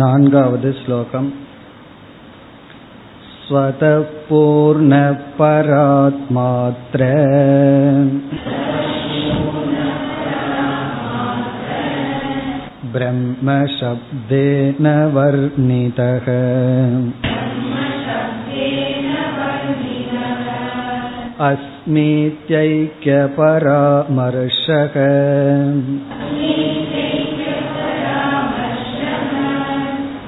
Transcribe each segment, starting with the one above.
नान्गावद् श्लोकम् स्वतः पूर्णपरात्मात्र ब्रह्मशब्देन वर्णितः अस्मीत्यैक्यपरामर्शः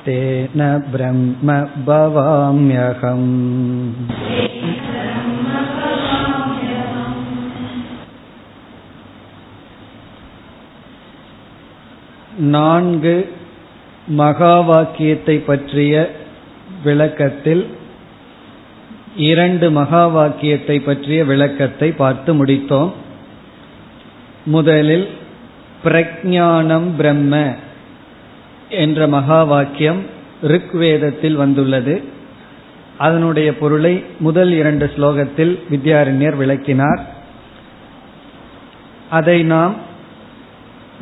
तेन ब्रह्म भवाम्यहम् நான்கு மகா வாக்கியத்தை பற்றிய விளக்கத்தில் இரண்டு மகா வாக்கியத்தை பற்றிய விளக்கத்தை பார்த்து முடித்தோம் முதலில் பிரஜானம் பிரம்ம என்ற மகா வாக்கியம் ரிக்வேதத்தில் வந்துள்ளது. அதனுடைய பொருளை முதல் இரண்டு ஸ்லோகத்தில் வித்யாரண்யர் விளக்கினார். அதை நாம்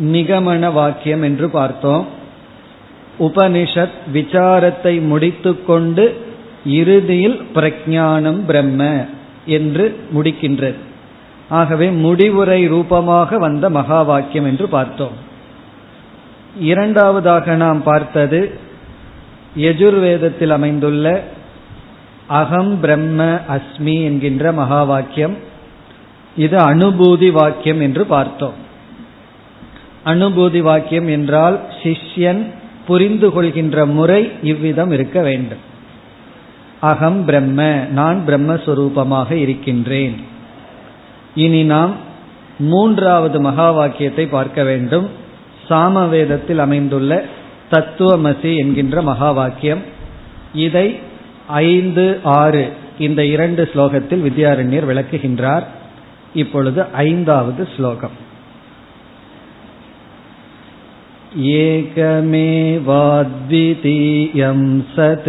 நிகமன வாக்கியம் என்று பார்த்தோம். உபனிஷத் விசாரத்தை முடித்துக்கொண்டு இறுதியில் பிரஜானம் பிரம்ம என்று முடிக்கின்றது. ஆகவே முடிவுரை ரூபமாக வந்த மகா வாக்கியம் என்று பார்த்தோம். இரண்டாவதாக நாம் பார்த்தது யஜுர்வேதத்தில் அமைந்துள்ள அகம் பிரம்ம அஸ்மி என்கின்ற மகா வாக்கியம் இது அனுபூதி வாக்கியம் என்று பார்த்தோம். அனுபூதி வாக்கியம் என்றால் சிஷ்யன் புரிந்து கொள்கின்ற முறை இவ்விதம் இருக்க வேண்டும். அகம் பிரம்ம நான் பிரம்மஸ்வரூபமாக இருக்கின்றேன். இனி நாம் மூன்றாவது மகா வாக்கியத்தை பார்க்க வேண்டும். சாமவேதத்தில் அமைந்துள்ள தத்துவமசி என்கின்ற மகா வாக்கியம் இதை ஐந்து ஆறு இந்த இரண்டு ஸ்லோகத்தில் வித்யாரண்யர் விளக்குகின்றார் இப்பொழுது ஐந்தாவது ஸ்லோகம் एकमेवाद्वितीयं सत्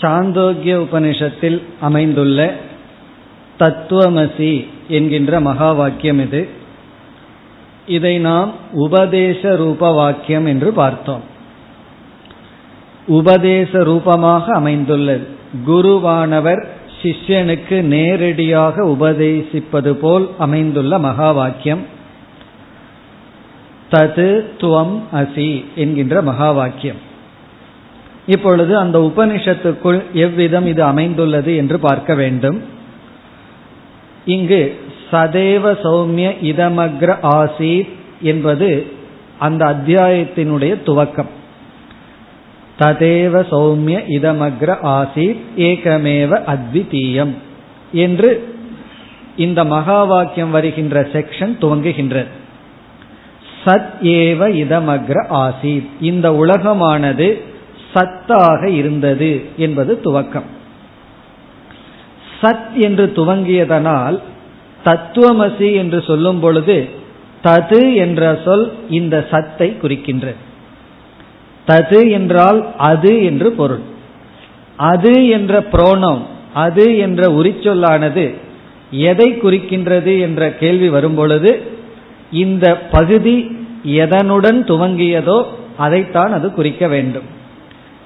சாந்தோக்கிய உபனிஷத்தில் அமைந்துள்ள தத்துவமசி என்கின்ற மகா வாக்கியம் இது. இதை நாம் உபதேச ரூப வாக்கியம் என்று பார்த்தோம். உபதேச ரூபமாக அமைந்துள்ளது. குருவானவர் சிஷ்யனுக்கு நேரடியாக உபதேசிப்பது போல் அமைந்துள்ள மகா வாக்கியம். தது துவம் அசி என்கின்ற மகா வாக்கியம். இப்பொழுது அந்த உபனிஷத்துக்குள் எவ்விதம் இது அமைந்துள்ளது என்று பார்க்க வேண்டும். இங்கு சதேவ சௌமிய இதமக்ர ஆசீத் என்பது அந்த அத்தியாயத்தினுடைய துவக்கம். ததேவ சௌமிய இதமக்ர ஆசீத் ஏகமேவ அத்விதீயம் என்று இந்த மகா வாக்கியம் வருகின்ற செக்ஷன் துவங்குகின்றது. சத் ஏவ இதமக்ர ஆசீத். இந்த உலகமானது சத்தாக இருந்தது என்பது துவக்கம். சத் என்று துவங்கியதனால் தத்துவமசி என்று சொல்லும் பொழுது தது என்ற சொல் இந்த சத்தை குறிக்கின்றது. தது என்றால் அது என்று பொருள். அது என்ற புரோணம் அது என்ற உரிச்சொல்லானது எதை குறிக்கின்றது என்ற கேள்வி வரும்பொழுது இந்த பகுதி எதனுடன் துவங்கியதோ அதைத்தான் அது குறிக்க வேண்டும்.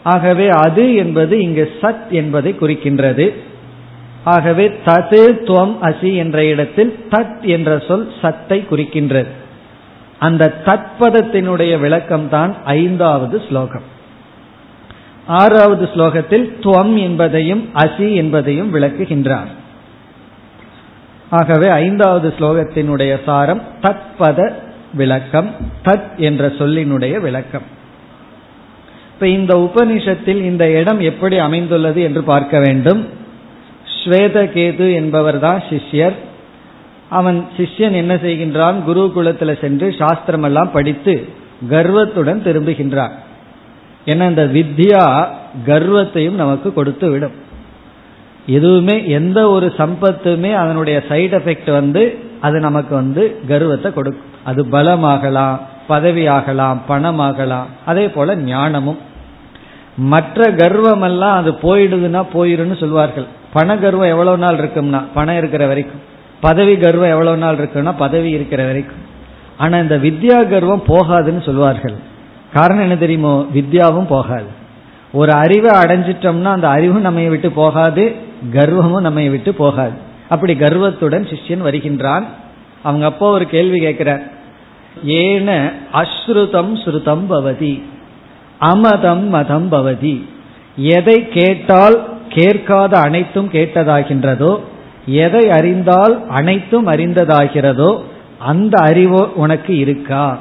ஆகவே அது என்பது இங்கு சத் என்பதை குறிக்கின்றது. ஆகவே தது துவம் அசி என்ற இடத்தில் தத் என்ற சொல் சத்தை குறிக்கின்றது. அந்த தத்பதத்தினுடைய விளக்கம் தான் ஐந்தாவது ஸ்லோகம். ஆறாவது ஸ்லோகத்தில் துவம் என்பதையும் அசி என்பதையும் விளக்குகின்றார். ஆகவே ஐந்தாவது ஸ்லோகத்தினுடைய சாரம் தத்பத விளக்கம் தத் என்ற சொல்லினுடைய விளக்கம். இப்ப இந்த உபனிஷத்தில் இந்த இடம் எப்படி அமைந்துள்ளது என்று பார்க்க வேண்டும். ஸ்வேதகேது என்பவர் தான் சிஷ்யர். அவன் சிஷ்யன் என்ன செய்கின்றான்? குருகுலத்தில் சென்று சாஸ்திரம் எல்லாம் படித்து கர்வத்துடன் திரும்புகின்றான். ஏன்னா இந்த வித்யா கர்வத்தையும் நமக்கு கொடுத்து விடும் எதுவுமே எந்த ஒரு சம்பத்துமே அதனுடைய சைடு எஃபெக்ட் வந்து அது நமக்கு வந்து கர்வத்தை கொடுக்கும். அது பலமாகலாம் பதவியாகலாம் பணமாகலாம் அதே போல ஞானமும். மற்ற கர்வம் எல்லாம் அது போயிடுதுன்னா போயிடுன்னு சொல்வார்கள். பண கர்வம் எவ்வளவு நாள் இருக்கும்னா பணம் இருக்கிற வரைக்கும். பதவி கர்வம் எவ்வளவு நாள் இருக்குன்னா பதவி இருக்கிற வரைக்கும். ஆனா இந்த வித்யா கர்வம் போகாதுன்னு சொல்வார்கள். காரணம் என்ன தெரியுமோ? வித்யாவும் போகாது. ஒரு அறிவை அடைஞ்சிட்டோம்னா அந்த அறிவும் நம்மை விட்டு போகாது கர்வமும் நம்மை விட்டு போகாது. அப்படி கர்வத்துடன் சிஷ்யன் வருகின்றான். அவங்க அப்போ ஒரு கேள்வி கேட்கிறார். ஏன அஸ்ருதம் ஸ்ருதம் பவதி. அமதம் மதம் பவதி. எதை கேட்டால் கேட்காத அனைத்தும் கேட்டதாகின்றதோ எதை அறிந்தால் அனைத்தும் அறிந்ததாகிறதோ அந்த அறிவோ உனக்கு இருக்கா?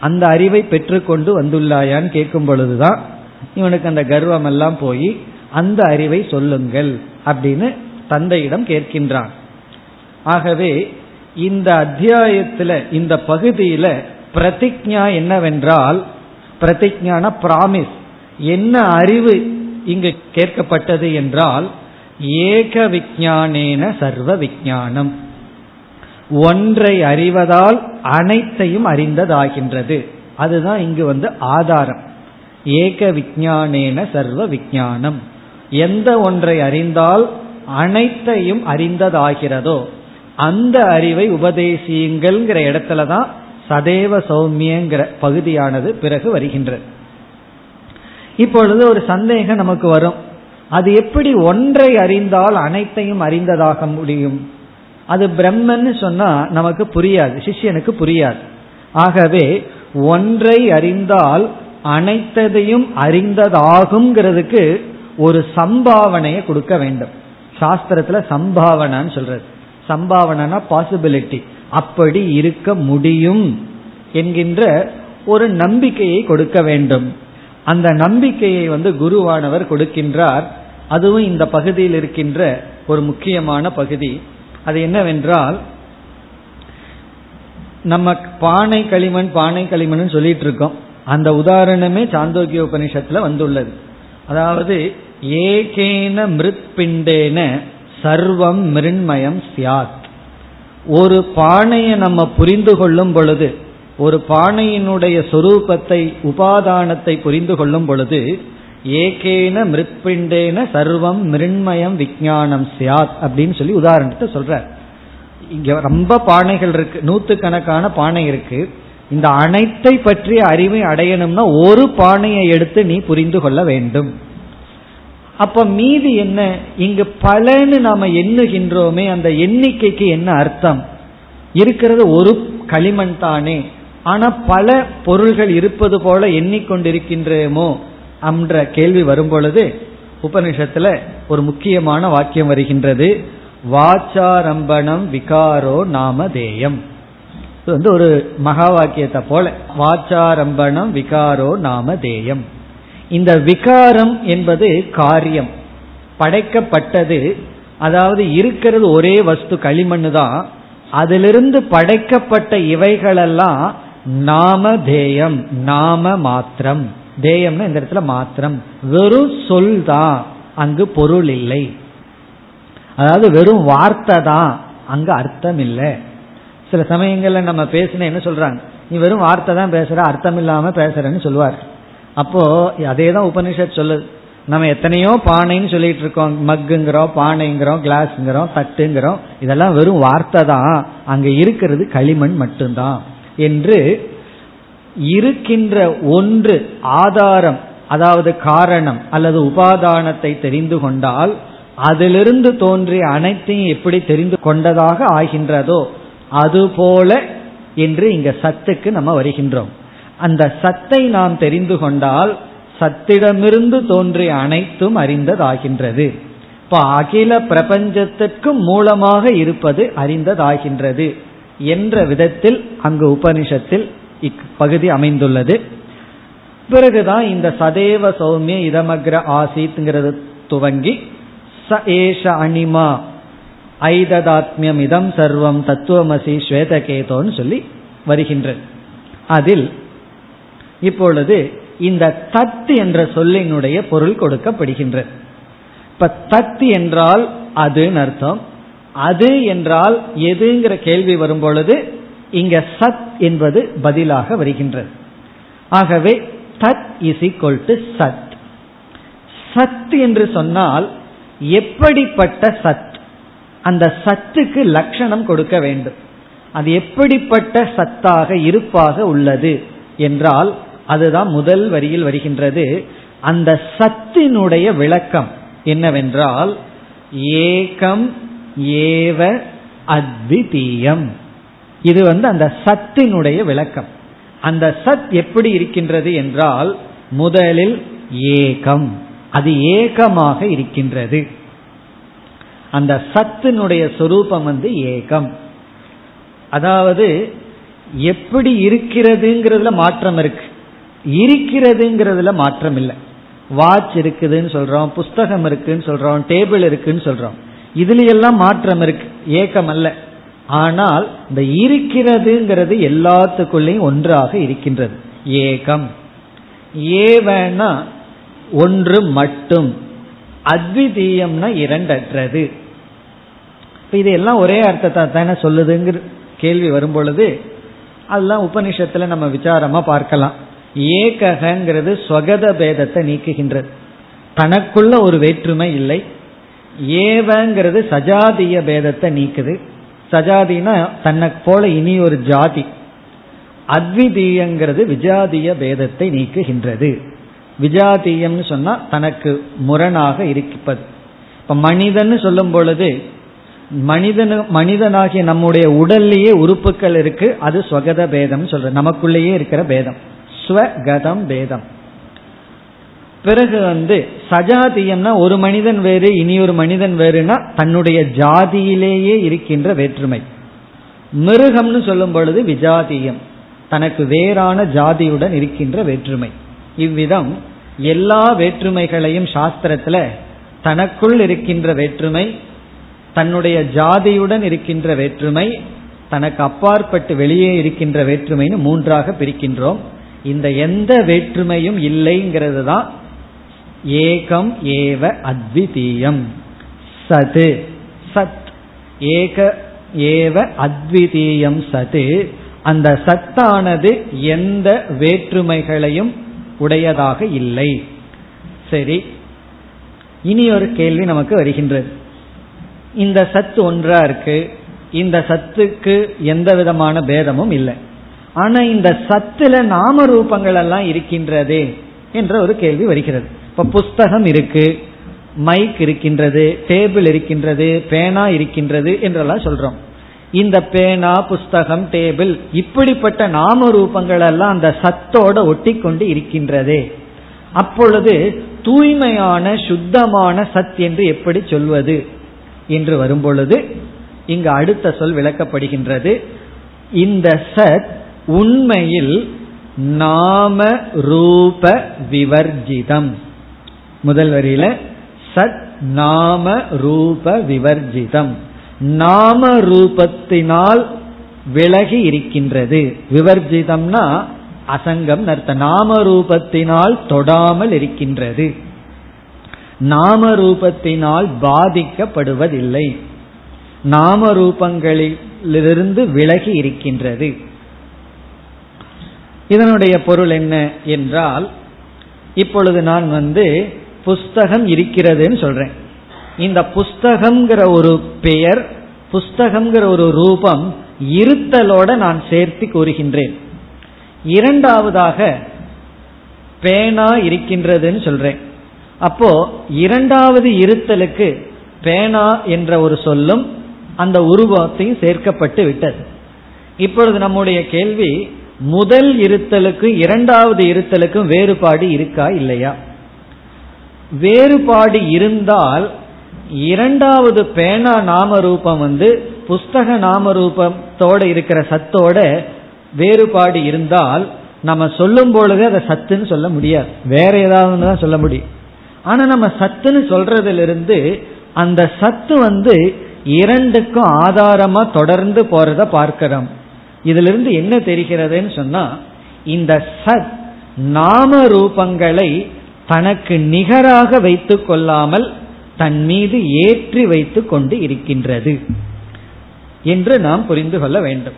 அந்த அறிவை பெற்றுக்கொண்டு வந்துள்ளாயான்னு கேட்கும் பொழுதுதான் இவனுக்கு அந்த கர்வம் எல்லாம் போய் அந்த அறிவை சொல்லுங்கள் அப்படின்னு தந்தையிடம் கேட்கின்றான். ஆகவே இந்த அத்தியாயத்தில் இந்த பகுதியில் பிரதிஜா என்னவென்றால் பிரதிஜான பிராமிஸ் என்ன அறிவு இங்கு கேட்கப்பட்டது என்றால் ஏக விஜானேன சர்வ விஜானம். ஒன்றை அறிவதால் அனைத்தையும் அறிந்ததாகின்றது. அதுதான் இங்கு வந்து ஆதாரம். ஏக விஜானேன சர்வ விஜானம். எந்த ஒன்றை அறிந்தால் அனைத்தையும் அறிந்ததாகிறதோ அந்த அறிவை உபதேசியுங்கள்ங்கிற இடத்துல தான் சதேவ சௌமியங்கிற பகுதியானது பிறகு வருகின்றது இப்பொழுது ஒரு சந்தேகம் நமக்கு வரும். அது எப்படி ஒன்றை அறிந்தால் அனைத்தையும் அறிந்ததாக முடியும்? அது பிரம்மன்னு சொன்னா நமக்கு புரியாது சிஷ்யனுக்கு புரியாது. ஆகவே ஒன்றை அறிந்தால் அனைத்ததையும் அறிந்ததாகுங்கிறதுக்கு ஒரு சம்பாவனையை கொடுக்க வேண்டும். சாஸ்திரத்துல சம்பாவனான்னு சொல்றது. சம்பாவனா பாசிபிலிட்டி அப்படி இருக்க முடியும் என்கின்ற ஒரு நம்பிக்கையை கொடுக்க வேண்டும். அந்த நம்பிக்கையை வந்து குருவானவர் கொடுக்கின்றார். அதுவும் இந்த பகுதியில் இருக்கின்ற ஒரு முக்கியமான பகுதி. அது என்னவென்றால் நம்ம பானை களிமண் பானை களிமண் சொல்லிட்டு இருக்கோம் அந்த உதாரணமே சாந்தோக்கிய உபனிஷத்துல வந்துள்ளது. அதாவது ஏகேன மிருத் பிண்டேன சர்வம் மிருண்மயம் சியாத் ஒரு பானையை நம்ம புரிந்து கொள்ளும் பொழுது ஒரு பானையினுடைய சொரூபத்தை உபாதானத்தை புரிந்து கொள்ளும் பொழுது ஏகேன மிருத்பிண்டேன சர்வம் மிருண்மயம் விஜயானம் சியாத் அப்படின்னு சொல்லி உதாரணத்தை சொல்றார். இங்க ரொம்ப பானைகள் இருக்கு நூத்து கணக்கான பானை இருக்கு. இந்த அனைத்தை பற்றிய அறிவை அடையணும்னா ஒரு பானையை எடுத்து நீ புரிந்து கொள்ள வேண்டும். அப்ப மீதி என்ன? இங்கு பலன்னு நாம எண்ணுகின்றோமே அந்த எண்ணிக்கைக்கு என்ன அர்த்தம்? இருக்கிறது ஒரு களிமண் தானே. ஆனா பல பொருள்கள் இருப்பது போல எண்ணிக்கொண்டிருக்கின்றோமோ என்ற கேள்வி வரும் பொழுது உபனிஷத்துல ஒரு முக்கியமான வாக்கியம் வருகின்றது. வாச்சாரம்பணம் விகாரோ நாமதேயம் இது வந்து ஒரு மகா வாக்கியத்தை போல வாச்சாரம்பணம் விகாரோ நாமதேயம் இந்த விகாரம் என்பது காரியம். படைக்கப்பட்டது அதாவது இருக்கிறது ஒரே வஸ்து களிமண்ணு தான் அதிலிருந்து படைக்கப்பட்ட இவைகளெல்லாம் நாம தேயம் நாம மாத்திரம். தேயம்னா இந்த இடத்துல மாத்திரம். வெறும் சொல் தான் அங்கு பொருள் இல்லை. அதாவது வெறும் வார்த்தை தான் அங்கு அர்த்தம் இல்லை. சில சமயங்கள்ல நம்ம பேசின என்ன சொல்றாங்க? நீ வெறும் வார்த்தை தான் பேசுற அர்த்தம் இல்லாம பேசுறேன்னு சொல்லுவார். அப்போ அதே தான் உபனிஷத் சொல்லுது. நம்ம எத்தனையோ பானைன்னு சொல்லிட்டு இருக்கோம். மக்குங்கிறோம் பானைங்கிறோம் கிளாஸ்ங்கிறோம் தட்டுங்கிறோம். இதெல்லாம் வெறும் வார்த்தை தான். அங்க இருக்கிறது களிமண் மட்டும்தான். என்று இருக்கின்ற ஒன்று ஆதாரம் அதாவது காரணம் அல்லது உபாதானத்தை தெரிந்து கொண்டால் அதிலிருந்து தோன்றிய அனைத்தையும் எப்படி தெரிந்து கொண்டதாக ஆகின்றதோ அதுபோல என்று இங்க சத்துக்கு நம்ம வருகின்றோம். அந்த சத்தை நாம் தெரிந்து கொண்டால் சத்திடமிருந்து தோன்றிய அனைத்தும் அறிந்ததாகின்றது. இப்ப அகில பிரபஞ்சத்திற்கும் மூலமாக இருப்பது அறிந்ததாகின்றது என்ற விதத்தில் அங்கு உபனிஷத்தில் இப்பகுதி அமைந்துள்ளது. பிறகுதான் இந்த சதேவ சௌமிய இதமக்ர ஆசித்ங்கிறது துவங்கி ச ஏஷ அனிமா ஐததாத்மியம் இதம் சர்வம் தத்துவமசி ஸ்வேதகேதோன்னு சொல்லி வருகின்றது. அதில் இப்பொழுது இந்த தத் என்ற சொல்லினுடைய பொருள் கொடுக்கப்படுகின்றது. இப்ப தத் என்றால் அதுன்னு அர்த்தம். அது என்றால் எதுங்கிற கேள்வி வரும் பொழுது இங்க சத் என்பது பதிலாக வருகின்றது. ஆகவே தத் இஸ் ஈக்வல் டு சத். சத் என்று சொன்னால் எப்படிப்பட்ட சத்? அந்த சத்துக்கு லட்சணம் கொடுக்க வேண்டும். அது எப்படிப்பட்ட சத்தாக இருப்பாக உள்ளது என்றால் அதுதான் முதல் வரியில் வருகின்றது. அந்த சத்தினுடைய விளக்கம் என்னவென்றால் ஏகம் ஏவ அத்விதீயம். இது வந்து அந்த சத்தினுடைய விளக்கம். அந்த சத் எப்படி இருக்கின்றது என்றால் முதலில் ஏகம். அது ஏகமாக இருக்கின்றது. அந்த சத்தினுடைய சொரூபம் வந்து ஏகம். அதாவது எப்படி இருக்கிறதுங்கிறதுல மாற்றம் இருக்கு. இருக்கிறதுங்கிறதுல மாற்றம் இல்லை வாட்ச் இருக்குதுன்னு சொல்றோம் புஸ்தகம் இருக்குன்னு சொல்றோம் டேபிள் இருக்குன்னு சொல்றோம். இதுல எல்லாம் மாற்றம் இருக்கு ஏக்கம் அல்ல. ஆனால் இந்த இருக்கிறதுங்கிறது எல்லாத்துக்குள்ளேயும் ஒன்றாக இருக்கின்றது. ஏகம் ஏவனா ஒன்று மட்டும். அத்விதீயம்னா இரண்டற்றது. இதெல்லாம் ஒரே அர்த்தத்தை தானே சொல்லுதுங்கிற கேள்வி வரும் பொழுது அதெல்லாம் உபனிஷத்துல நம்ம விசாரமா பார்க்கலாம். ஏகங்கிறது ஸ்வகத பேதத்தை நீக்குகின்றது. தனக்குள்ள ஒரு வேற்றுமை இல்லை. ஏவங்கிறது சஜாதிய பேதத்தை நீக்குது. சஜாதினா தன்னை போல இனி ஒரு ஜாதி. அத்விதீயங்கிறது விஜாதிய பேதத்தை நீக்குகின்றது. விஜாதீயம்னு சொன்னா தனக்கு முரணாக இருப்பது இப்ப மனிதன் சொல்லும் பொழுது மனிதனு மனிதனாகிய நம்முடைய உடல்லையே உறுப்புகள் இருக்கு அது ஸ்வகத பேதம் சொல்ற நமக்குள்ளேயே இருக்கிற பேதம். ஸ்வகதம் பேதம் பிறகு வந்து சஜாதியம்னா ஒரு மனிதன் வேறு இனி ஒரு மனிதன் வேறுனா தன்னுடைய ஜாதியிலேயே இருக்கின்ற வேற்றுமை. மிருகம்னு சொல்லும் பொழுது விஜாதியம். தனக்கு வேறான ஜாதியுடன் இருக்கின்ற வேற்றுமை. இவ்விதம் எல்லா வேற்றுமைகளையும் சாஸ்திரத்துல தனக்குள் இருக்கின்ற வேற்றுமை தன்னுடைய ஜாதியுடன் இருக்கின்ற வேற்றுமை தனக்கு அப்பாற்பட்டு வெளியே இருக்கின்ற வேற்றுமைன்னு மூன்றாக பிரிக்கின்றோம். இந்த எந்த வேற்றுமையும் இல்லைங்கிறது தான் ஏகம் ஏவ அத்விதீயம். சது சத். ஏக ஏவ அத்விதீயம் சது. அந்த சத்தானது எந்த வேற்றுமைகளையும் உடையதாக இல்லை. சரி இனி ஒரு கேள்வி நமக்கு வருகின்றது. இந்த சத்து ஒன்றா இருக்கு. இந்த சத்துக்கு எந்த விதமான பேதமும் இல்லை. ஆனா இந்த சத்துல நாம ரூபங்கள் எல்லாம் இருக்கின்றதே என்ற ஒரு கேள்வி வருகிறது. இப்ப புஸ்தகம் இருக்கு மைக் இருக்கின்றது டேபிள் இருக்கின்றது பேனா இருக்கின்றது என்றெல்லாம் சொல்றோம். இந்த பேனா புஸ்தகம் டேபிள் இப்படிப்பட்ட நாம ரூபங்கள் எல்லாம் அந்த சத்தோட ஒட்டி கொண்டு இருக்கின்றதே. அப்பொழுது தூய்மையான சுத்தமான சத் என்று எப்படி சொல்வது என்று வரும்பொழுது இங்கு அடுத்த சொல் விளக்கப்படுகின்றது. இந்த சத் உண்மையில் நாம ரூப விவர்ஜிதம். முதல் வரியில சத் நாம ரூப விவர்ஜிதம். நாம ரூபத்தினால் விலகி இருக்கின்றது. விவர்ஜிதம்னா அசங்கம் அர்த்த நாம ரூபத்தினால் தொடாமல் இருக்கின்றது. நாம ரூபத்தினால் பாதிக்கப்படுவதில்லை. நாம ரூபங்களிலிருந்து விலகி இருக்கின்றது. இதனுடைய பொருள் என்ன என்றால் இப்பொழுது நான் வந்து புஸ்தகம் இருக்கிறதுன்னு சொல்றேன். இந்த புஸ்தகம்ங்கிற ஒரு பெயர் புஸ்தகம்ங்கிற ஒரு ரூபம் இருத்தலோட நான் சேர்த்து கூறுகின்றேன். இரண்டாவதாக பேனா இருக்கின்றதுன்னு சொல்றேன். அப்போ இரண்டாவது இருத்தலுக்கு பேனா என்ற ஒரு சொல்லும் அந்த உருவத்தையும் சேர்க்கப்பட்டு விட்டது. இப்பொழுது நம்முடைய கேள்வி முதல் இருத்தலுக்கும் இரண்டாவது இருத்தலுக்கும் வேறுபாடு இருக்கா இல்லையா? வேறுபாடு இருந்தால் இரண்டாவது பேனா நாம ரூபம் வந்து புஸ்தக நாம ரூபத்தோட இருக்கிற சத்தோட வேறுபாடு இருந்தால் நம்ம சொல்லும் பொழுது அதை சத்துன்னு சொல்ல முடியாது. வேற ஏதாவது தான் சொல்ல முடியும். ஆனா நம்ம சத்துன்னு சொல்றதிலிருந்து அந்த சத்து வந்து இரண்டுக்கும் ஆதாரமா தொடர்ந்து போறத பார்க்கிறோம். இதிலிருந்து என்ன தெரிகிறதுன்னு சொன்னா இந்த சத் நாம ரூபங்களை தனக்கு நிகராக வைத்து கொள்ளாமல் தன் மீது ஏற்றி வைத்து கொண்டு இருக்கின்றது என்று நாம் புரிந்து கொள்ள வேண்டும்.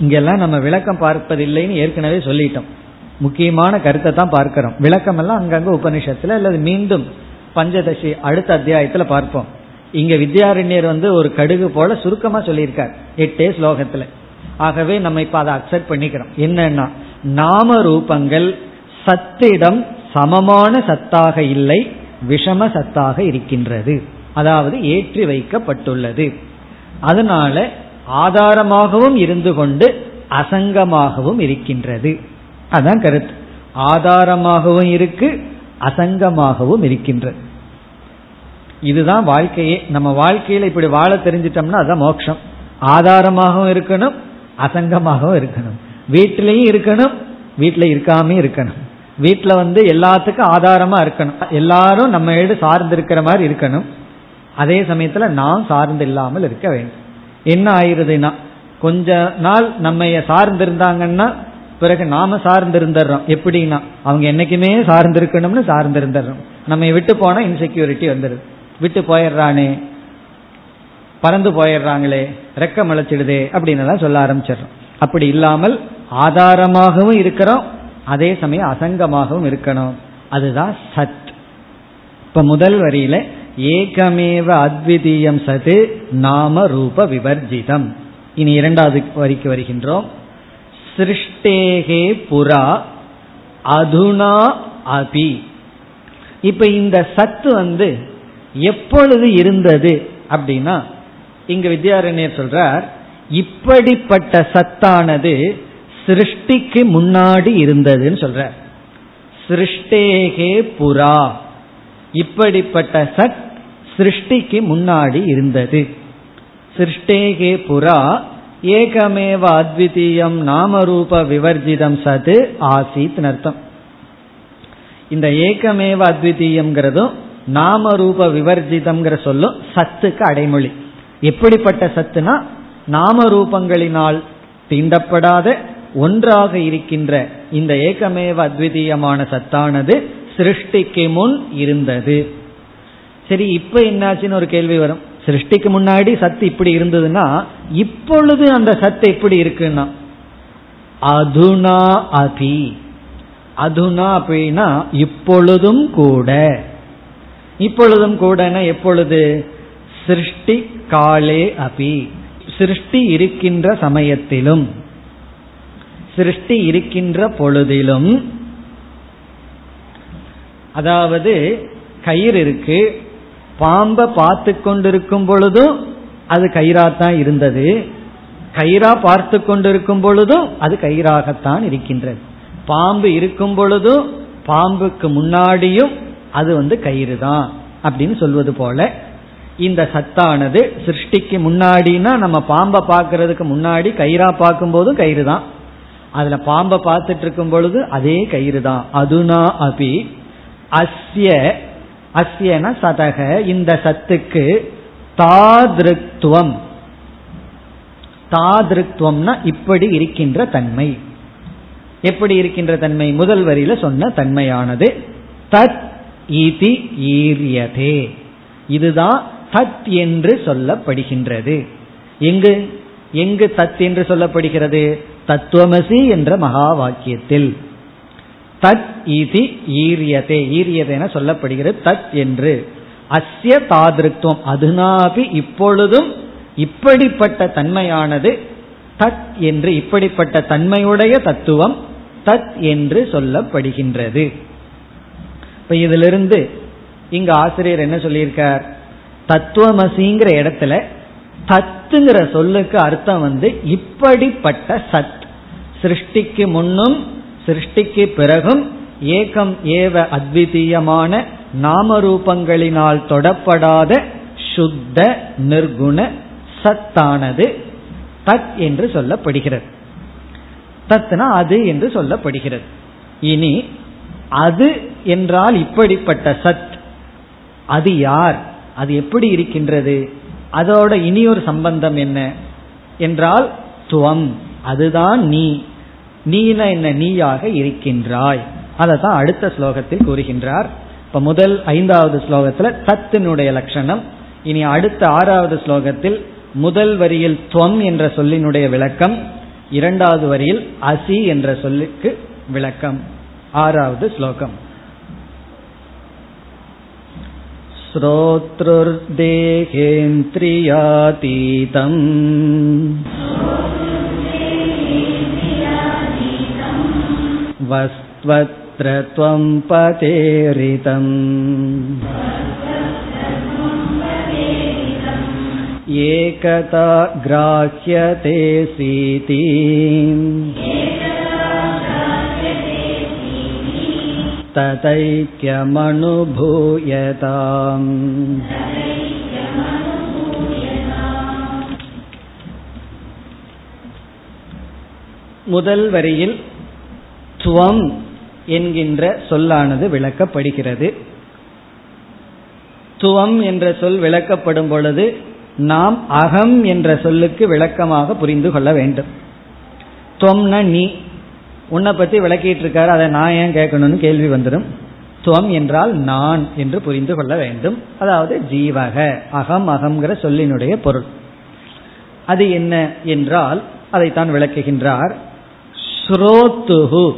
இங்கெல்லாம் நம்ம விளக்கம் பார்ப்பதில்லைன்னு ஏற்கனவே சொல்லிட்டோம். முக்கியமான கருத்தை தான் பார்க்கிறோம். விளக்கம் எல்லாம் அங்கங்க உபனிஷத்துல அல்லது மீண்டும் பஞ்சதசி அடுத்த அத்தியாயத்துல பார்ப்போம். இங்க வித்யாரண்யர் வந்து ஒரு கடுகு போல சுருக்கமா சொல்லியிருக்கார். எட்டே ஸ்லோகத்துல. ஆகவே நம்ம இப்ப அதை அக்செப்ட் பண்ணிக்கிறோம். என்னன்னா நாம ரூபங்கள் சத்திடம் சமமான சத்தாக இல்லை விஷம சத்தாக இருக்கின்றது. அதாவது ஏற்றி வைக்கப்பட்டுள்ளது. அதனால ஆதாரமாகவும் இருந்து கொண்டு அசங்கமாகவும் இருக்கின்றது. அதான் கருத்து. ஆதாரமாகவும் இருக்கு அசங்கமாகவும் இருக்கின்றது. இதுதான் வாழ்க்கையே. நம்ம வாழ்க்கையில இப்படி வாழ தெரிஞ்சிட்டோம்னா அதுதான் மோட்சம். ஆதாரமாகவும் இருக்கணும் அசங்கமாகவும் இருக்கணும். வீட்டிலையும் இருக்கணும் வீட்டில் இருக்காம இருக்கணும். வீட்டில் வந்து எல்லாத்துக்கும் ஆதாரமா இருக்கணும். எல்லாரும் நம்ம ஏடு சார்ந்து இருக்கிற மாதிரி இருக்கணும். அதே சமயத்துல நான் சார்ந்து இல்லாமல் இருக்க வேண்டும். என்ன ஆயிருதுன்னா கொஞ்ச நாள் நம்ம சார்ந்து இருந்தாங்கன்னா பிறகு நாம சார்ந்து இருந்துடுறோம் எப்படின்னா அவங்க என்னைக்குமே சார்ந்து இருக்கணும்னு சார்ந்து இருந்துடுறோம் நம்ம விட்டு போனா இன்செக்யூரிட்டி வந்துடுது. விட்டு போயிடுறானே பறந்து போயிடுறாங்களே ரெக்கம் அழைச்சிடுதே அப்படின்னு எல்லாம் சொல்ல ஆரம்பிச்சிடுறோம். அப்படி இல்லாமல் ஆதாரமாகவும் இருக்கிறோம் அதே சமயம் அசங்கமாகவும் இருக்கணும். அதுதான் சத். இப்ப முதல் வரியில ஏகமேவ அத்விதீயம் சது நாம ரூப விவர்ஜிதம். இனி இரண்டாவது வரிக்கு வருகின்றோம். சிருஷ்டேகே புறா அதுனா அபி. இப்ப இந்த சத்து வந்து எப்பொழுது இருந்தது அப்படின்னா இங்க வித்யாரண்யர் சொல்றார் இப்படிப்பட்ட சத்தானது சிருஷ்டிக்கு முன்னாடி இருந்ததுன்னு சொல்றார். சிருஷ்டேகே புறா. இப்படிப்பட்ட சத் சிருஷ்டிக்கு முன்னாடி இருந்தது. சிருஷ்டேகே புறா ஏகமேவ அத்விதீயம் நாமரூப விவர்ஜிதம் சது ஆசீத் அர்த்தம். இந்த ஏகமேவ அத்விதீயம்ங்கிறதும் நாமரூப விவர்ஜிதம்ங்கிற சொல்லும் சத்துக்கு அடைமொழி. எப்படிப்பட்ட சத்துனா நாம ரூபங்களினால் தீண்டப்படாத ஒன்றாக இருக்கின்ற இந்த ஏகமேவ அத்விதீயமான சத்தானது சிருஷ்டிக்கு முன் இருந்தது. சரி இப்ப என்னாச்சுன்னு ஒரு கேள்வி வரும். சிருஷ்டிக்கு முன்னாடி சத்து இப்படி இருந்ததுன்னா இப்பொழுது அந்த சத்து எப்படி இருக்குன்னா அதுனா அபி. அதுனா அப்படின்னா இப்பொழுதும் கூட. இப்பொழுதும் கூடனா எப்பொழுது? சிருஷ்டி காலே அபி. சிருஷ்டி இருக்கின்ற சமயத்திலும் சிருஷ்டி இருக்கின்ற பொழுதிலும் அதாவது கயிறு இருக்கு பாம்பை பார்த்து கொண்டிருக்கும் பொழுதும் அது கயிறாத்தான் இருந்தது. கயிறா பார்த்து கொண்டிருக்கும் பொழுதும் அது கயிறாகத்தான் இருக்கின்றது. பாம்பு இருக்கும் பொழுதும் பாம்புக்கு முன்னாடியும் அது வந்து கயிறு தான் அப்படின்னு சொல்வது போல இந்த சத்தானது சிருஷ்டிக்கு முன்னாடினா நம்ம பாம்பை பார்க்கறதுக்கு முன்னாடி கயிறா பார்க்கும் போதும் கயிறு தான் அதுல பாம்பை பார்த்துட்டு இருக்கும் பொழுது அதே கயிறு தான் அதுனா அபி அஸ்ய அஸ்யன சதக இந்த சத்துக்கு தாதிருத்துவம். தாதிருத்துவம்னா இப்படி இருக்கின்ற தன்மை. எப்படி இருக்கின்ற தன்மை? முதல் வரியில சொன்ன தன்மையானது. தத் ஈதி ஈரியதே. இதுதான் தத் என்று சொல்லப்படுகின்றது. எங்கு? எங்கு தத் என்று சொல்லப்படுகிறது? தத்துவமசி என்ற மகா வாக்கியத்தில் தத் இதி ஈரியதே. ஈரியதென சொல்லப்படுகிறது தத் என்று. அஸ்ய தாதிருத்துவம். அதுனாபி இப்பொழுதும் இப்படிப்பட்ட தன்மையானது தத் என்று இப்படிப்பட்ட தன்மையுடைய தத்துவம் தத் என்று சொல்லப்படுகின்றது. இப்ப இதிலிருந்து இங்கு ஆசிரியர் என்ன சொல்லியிருக்கார்? தத்துவமசிங்கிற இடத்துல தத்துங்கிற சொல்லுக்கு அர்த்தம் வந்து இப்படிப்பட்ட சத். சிருஷ்டிக்கு முன்னும் சிருஷ்டிக்கு பிறகும் ஏகம் ஏவ அத்விதீயமான நாமரூபங்களினால் தொடப்படாத சுத்த நிர்குண சத்தானது தத் என்று சொல்லப்படுகிறது. தத்னா அது என்று சொல்லப்படுகிறது. இனி அது என்றால் இப்படிப்பட்ட சத். அது யார்? அது எப்படி இருக்கின்றது? அதோட இனி ஒரு சம்பந்தம் என்ன? என்றால் துவம். அதுதான் நீ. நீன என்ன? நீயாக இருக்கின்றாய். அதை தான் அடுத்த ஸ்லோகத்தில் கூறுகின்றார். இப்ப முதல் ஐந்தாவது ஸ்லோகத்துல தத்தினுடைய லட்சணம். இனி அடுத்த ஆறாவது ஸ்லோகத்தில் முதல் வரியில் துவம் என்ற சொல்லினுடைய விளக்கம். இரண்டாவது வரியில் அசி என்ற சொல்லுக்கு விளக்கம். ஆறாவது ஸ்லோகம். श्रोतृर्देहेन्द्रियातीतम् वस्त्वत्र त्वं पतेरितम् एकता ग्राह्यते सीति तदैक्यमनुभूयताम् முதல் வரியில் துவம் என்கின்ற சொல்லானது விளக்கப்படுகிறது துவம் என்ற சொல் விளக்கப்படும் பொழுது நாம் அகம் என்ற சொல்லுக்கு விளக்கமாக புரிந்து கொள்ள வேண்டும் துவம்னா நீ உன்னை பத்தி விளக்கிட்டு இருக்காரு அதை நான் ஏன் கேட்கணும்னு கேள்வி வந்துடும். துவம் என்றால் நான் என்று புரிந்து கொள்ள வேண்டும். அதாவது ஜீவக அகம் அகம்ங்கிற சொல்லினுடைய பொருள். அது என்ன என்றால் அதைத்தான் விளக்குகின்றார். ஸ்ரோத்துகு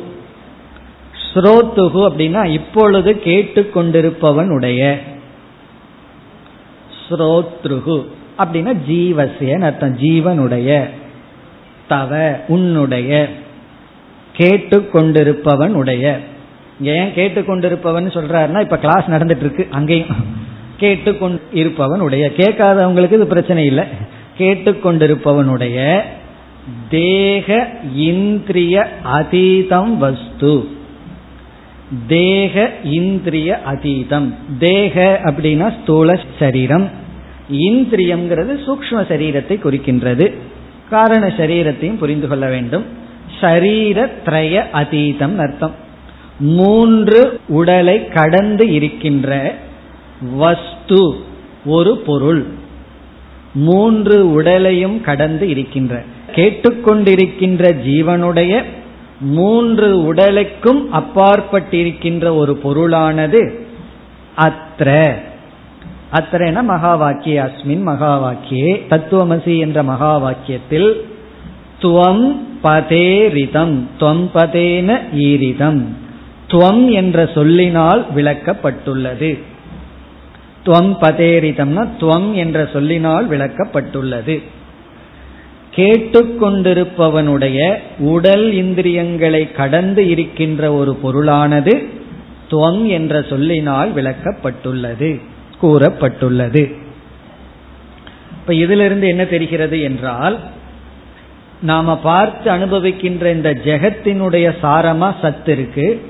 ஸ்ரோத்துகு அப்படின்னா இப்பொழுது கேட்டுக்கொண்டிருப்பவன் உடைய ஸ்ரோத்ருகு அப்படின்னா ஜீவசியன் அர்த்தம் ஜீவனுடைய. தவ உன்னுடைய. கேட்டுக்கொண்டிருப்பவன் உடைய ஏன் கேட்டுக்கொண்டிருப்பவன் சொல்றாருன்னா இப்ப கிளாஸ் நடந்துட்டு இருக்கு அங்கேயும். கேட்டுக்கொண்டு இருப்பவன் உடைய கேட்காதவங்களுக்கு இது பிரச்சனை இல்லை. கேட்டுக்கொண்டிருப்பவனுடைய தேக இந்திரிய அதீதம் வஸ்து. தேக இந்திரிய அதீதம். தேக அப்படின்னா ஸ்தூல சரீரம். இந்திரியம்ங்கிறது சூக்ம சரீரத்தை குறிக்கின்றது. காரண சரீரத்தையும் புரிந்து கொள்ள வேண்டும். ஷரீர அதீதம் அர்த்தம். மூன்று உடலை கடந்து இருக்கின்ற வஸ்து ஒரு பொருள். மூன்று உடலையும் கடந்து இருக்கின்ற. கேட்டுக்கொண்டிருக்கின்ற ஜீவனுடைய மூன்று உடலுக்கும் அப்பாற்பட்டிருக்கின்ற ஒரு பொருளானது அத்திர அத்திரன மகா வாக்கிய அஸ்மின் மகா வாக்கியே தத்துவமசி என்ற மகா வாக்கியத்தில் துவம் பதேரிதம் துவம் பதேன ஈரிதம். துவம் என்ற சொல்லினால் விளக்கப்பட்டுள்ளது. துவம் பதேரிதம்னா துவம் என்ற சொல்லினால் விளக்கப்பட்டுள்ளது. கேட்டுக்கொண்டிருப்பவனுடைய உடல் இந்திரியங்களை கடந்து இருக்கின்ற ஒரு பொருளானது துவம் என்ற சொல்லினால் விளக்கப்பட்டுள்ளது கூறப்பட்டுள்ளது. இப்ப இதிலிருந்து என்ன தெரிகிறது என்றால் நாம பார்த்து அனுபவிக்கின்ற இந்த ஜெகத்தினுடைய சாரமா சத்து இருக்கு.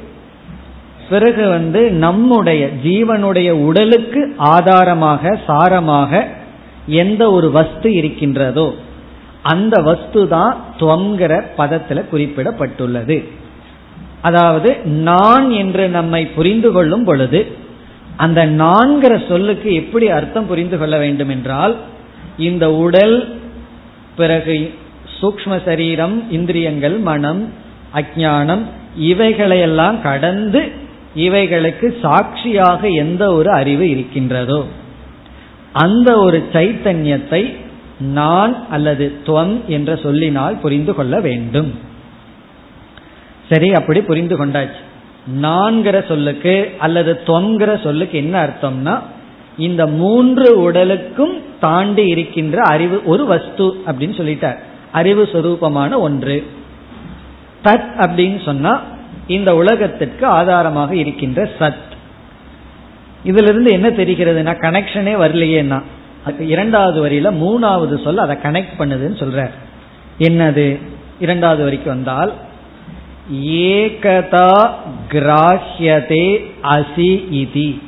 பிறகு வந்து நம்முடைய ஜீவனுடைய உடலுக்கு ஆதாரமாக சாரமாக எந்த ஒரு வஸ்து இருக்கின்றதோ அந்த வஸ்து தான் துவங்கிற பதத்துல குறிப்பிடப்பட்டுள்ளது. அதாவது நான் என்று நம்மை புரிந்து கொள்ளும் பொழுது அந்த நான்கிற சொல்லுக்கு எப்படி அர்த்தம் புரிந்து கொள்ள வேண்டும் என்றால் இந்த உடல் பிறகு சூக்ம சரீரம் இந்திரியங்கள் மனம் அஜானம் இவைகளையெல்லாம் கடந்து இவைகளுக்கு சாட்சியாக எந்த ஒரு அறிவு இருக்கின்றதோ அந்த ஒரு சைத்தன்யத்தை நான் அல்லது துவம் என்ற சொல்லினால் புரிந்து கொள்ள வேண்டும். சரி அப்படி புரிந்து கொண்டாச்சு. நான்கிற சொல்லுக்கு அல்லது தொங்கிற சொல்லுக்கு என்ன அர்த்தம்னா இந்த மூன்று உடலுக்கும் தாண்டி இருக்கின்ற அறிவு ஒரு வஸ்து அப்படின்னு சொல்லிட்டார். அறிவு சுரூபமான ஒன்று. தத் அப்படின்னு சொன்னா இந்த உலகத்திற்கு ஆதாரமாக இருக்கின்ற சத். இதுல இருந்து என்ன தெரிகிறதுனா கனெக்ஷனே வரலையேன்னா இரண்டாவது வரியில மூணாவது சொல் அதை கனெக்ட் பண்ணுதுன்னு சொல்ற என்னது? இரண்டாவது வரைக்கும் வந்தால் ஏகதா கிராஹ்யதே அசி இதி.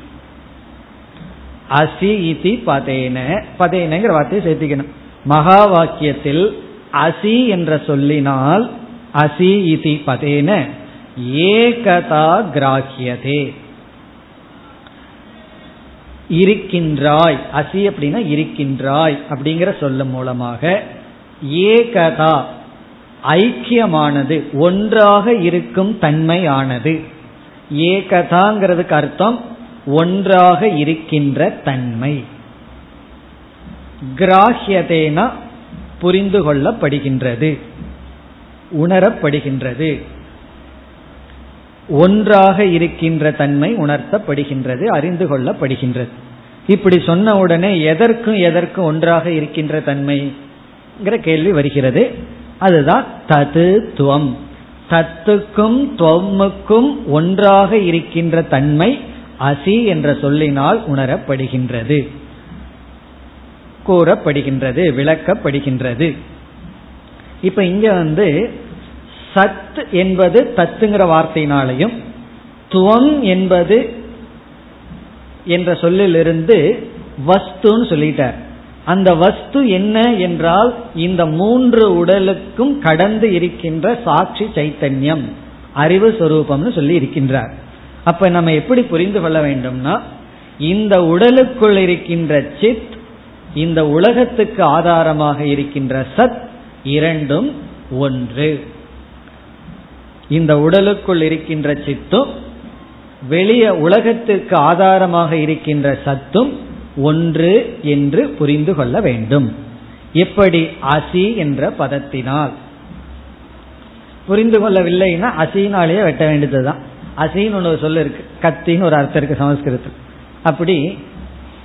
அசி இதி பதேன. பதேனங்கிற வார்த்தையை சேர்த்திக்கணும். மகா வாக்கியத்தில் அசி என்ற சொல்லினால் அசி இதி பதேன ஏகதா கிராஹ்யதே. இருக்கின்றாய். அசி அப்படின்னா இருக்கின்றாய் அப்படிங்கிற சொல்ல மூலமாக ஏகதா ஐக்கியமானது ஒன்றாக இருக்கும் தன்மையானது. ஏகதாங்கிறதுக்கு அர்த்தம் ஒன்றாக இருக்கின்ற தன்மை. கிராஹியதேனா புரிந்து கொள்ளப்படுகின்றது உணரப்படுகின்றது. ஒன்றாக இருக்கின்ற தன்மை உணர்த்தப்படுகின்றது அறிந்து கொள்ளப்படுகின்றது இப்படி சொன்ன உடனே எதற்கும் எதற்கும் ஒன்றாக இருக்கின்ற தன்மைங்கிற கேள்வி வருகிறது. அதுதான் தது துவம் தத்துக்கும் துவமுக்கும் ஒன்றாக இருக்கின்ற தன்மை அசி என்ற சொல்லினால் உணரப்படுகின்றது. கூறப்படுகின்றது விளக்கப்படுகின்றது. இப்ப இங்க வந்து சத் என்பது தத்துங்கிற வார்த்தையினாலையும் துவம் என்பது என்ற சொல்லிலிருந்து வஸ்துன்னு சொல்லிட்டார். அந்த வஸ்து என்ன என்றால் இந்த மூன்று உடலுக்கும் கடந்து இருக்கின்ற சாட்சி சைத்தன்யம் அறிவு சொரூபம்னு சொல்லி இருக்கின்றார். அப்ப நம்ம எப்படி புரிந்து கொள்ள வேண்டும்னா இந்த உடலுக்குள் இருக்கின்ற சித் இந்த உலகத்துக்கு ஆதாரமாக இருக்கின்ற சத் இரண்டும் ஒன்று. இந்த உடலுக்குள் இருக்கின்ற சித்தும் வெளிய உலகத்திற்கு ஆதாரமாக இருக்கின்ற சத்தும் ஒன்று என்று புரிந்து கொள்ள வேண்டும். எப்படி அசி என்ற பதத்தினால். புரிந்து கொள்ளவில்லைன்னா அசினாலேயே வெட்ட வேண்டியதுதான். அசின்னு ஒரு சொல்லு இருக்கு கத்தின்னு ஒரு அர்த்தம் இருக்கு சமஸ்கிருதத்தில். அப்படி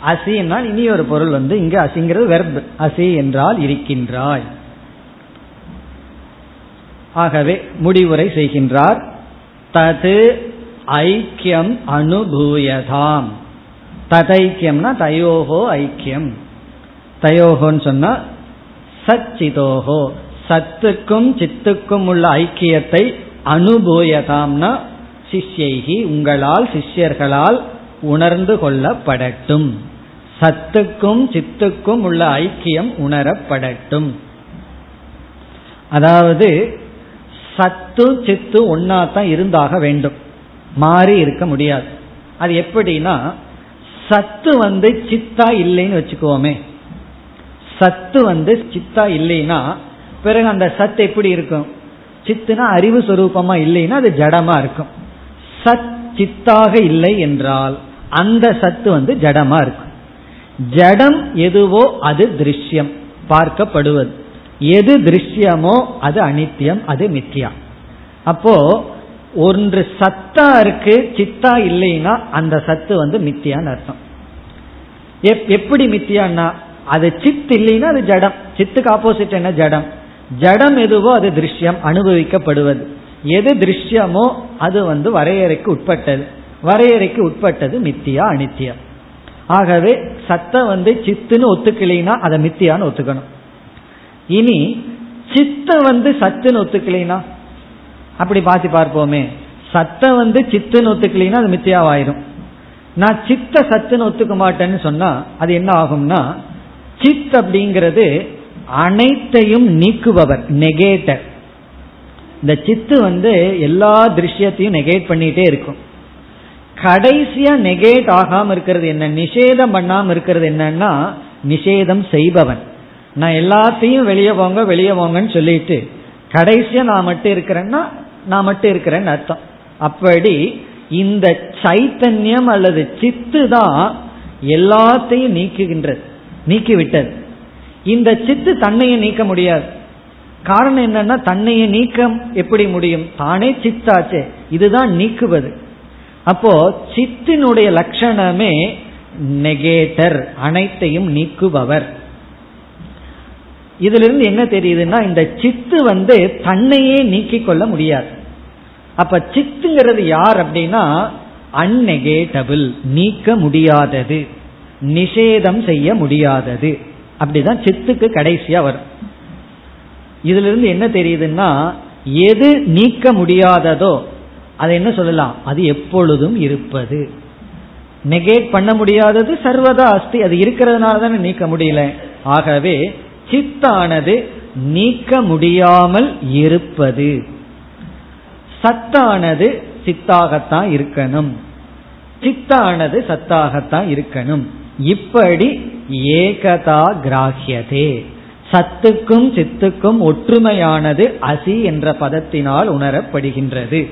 அசினால் இனி ஒரு பொருள் வந்து இங்கு அசிங்கிறது வெர்ப் அசி என்றால் இருக்கின்றாய். ஆகவே முடிவுரை செய்கின்றார். தது ஐக்கியம் அனுபூயதாம். ததைக்கியம்னா தயோகோ ஐக்கியம். தயோகோன்னு சொன்னா சச்சிதோகோ. சத்துக்கும் சித்துக்கும் உள்ள ஐக்கியத்தை அனுபூயதாம்னா சிஷ்யைகி உங்களால் சிஷ்யர்களால் உணர்ந்து கொள்ளப்படட்டும். சத்துக்கும் சித்துக்கும் உள்ள ஐக்கியம் உணரப்படட்டும். அதாவது சத்து சித்து ஒன்னா தான் இருந்தாக வேண்டும். மாறி இருக்க முடியாது. அது எப்படின்னா சத்து வந்து சித்தா இல்லைன்னு வச்சுக்கோமே. சத்து வந்து சித்தா இல்லைன்னா பிறகு அந்த சத்து எப்படி இருக்கும்? சித்துனா அறிவு சுரூபமா இல்லைன்னா அது ஜடமா இருக்கும். சத் சித்தாக இல்லை என்றால் அந்த சத்து வந்து ஜடமா இருக்கும். ஜடம் எதுவோ அது திருஷ்யம் பார்க்கப்படுவது. எது திருஷ்யமோ அது அனித்தியம் அது மித்தியா அப்போ ஒன்று சத்தா இருக்கு சித்தா இல்லைன்னா அந்த சத்து வந்து மித்தியான்னு அர்த்தம். எப்படி மித்தியான்னா அது சித் இல்லைன்னா அது ஜடம். சித்துக்கு ஆப்போசிட் என்ன ஜடம்? ஜடம் எதுவோ அது திருஷ்யம் அனுபவிக்கப்படுவது. எது திருஷ்யமோ அது வந்து வரையறைக்கு உட்பட்டது. வரையறைக்கு உட்பட்டது மித்தியா அனித்தியம். ஆகவே சத்தம் வந்து சித்துன்னு ஒத்துக்கலைன்னா அதை மித்தியான்னு ஒத்துக்கணும். இனி சித்த வந்து சத்துன்னு ஒத்துக்கலைனா அப்படி பார்த்து பார்ப்போமே. சத்தம் வந்து சித்துன்னு ஒத்துக்கலைன்னா அது மித்தியாவாயிரும். நான் சித்த சத்துன்னு ஒத்துக்க மாட்டேன்னு சொன்னா அது என்ன ஆகும்னா சித் அப்படிங்கிறது அனைத்தையும் நீக்குபவர் நெகேட்டர் இந்த சித்து வந்து எல்லா திருஷ்யத்தையும் நெகேட் பண்ணிட்டே இருக்கும். கடைசியா நெகேட் ஆகாம இருக்கிறது என்ன? நிஷேதம் பண்ணாம இருக்கிறது என்னன்னா நிஷேதம் செய்பவன். நான் எல்லாத்தையும் வெளியே போங்க வெளியே போங்கன்னு சொல்லிட்டு கடைசியா நான் மட்டும் இருக்கிறேன்னா நான் மட்டும் இருக்கிறேன்னு அர்த்தம். அப்படி இந்த சைத்தன்யம் அல்லது சித்து தான் எல்லாத்தையும் நீக்குகின்றது நீக்கிவிட்டது. இந்த சித்து தன்னையை நீக்க முடியாது. காரணம் என்னன்னா தன்னையை நீக்கம் எப்படி முடியும்? தானே சித்தாச்சே. இதுதான் நீக்குவது. அப்போ சித்தினுடைய லட்சணமே நெகேட்டர் அனைத்தையும் நீக்குபவர். இதிலிருந்து என்ன தெரியுதுன்னா இந்த சித்து வந்து தன்னையே நீக்கிக் கொள்ள முடியாது. அப்ப சித்துங்கிறது யார் அப்படின்னா அந்நெகேட்டபிள் நீக்க முடியாதது நிஷேதம் செய்ய முடியாதது. அப்படிதான் சித்துக்கு கடைசியா வரும். இதுல இருந்து என்ன தெரியுதுன்னா எது நீக்க முடியாததோ அதை என்ன சொல்லலாம்? அது எப்பொழுதும் இருப்பது. நெகேட் பண்ண முடியாதது சர்வதா அஸ்தி. அது இருக்கிறதுனால தானே நீக்க முடியல. ஆகவே சித்தானது நீக்க முடியாமல் இருப்பது. சத்தானது சித்தாகத்தான் இருக்கணும். சித்தானது சத்தாகத்தான் இருக்கணும். இப்படி ஏகதா கிராகியதே சத்துக்கும் சித்துக்கும் ஒற்றுமையானது அசி என்ற பதத்தினால் உணரப்படுகின்றது.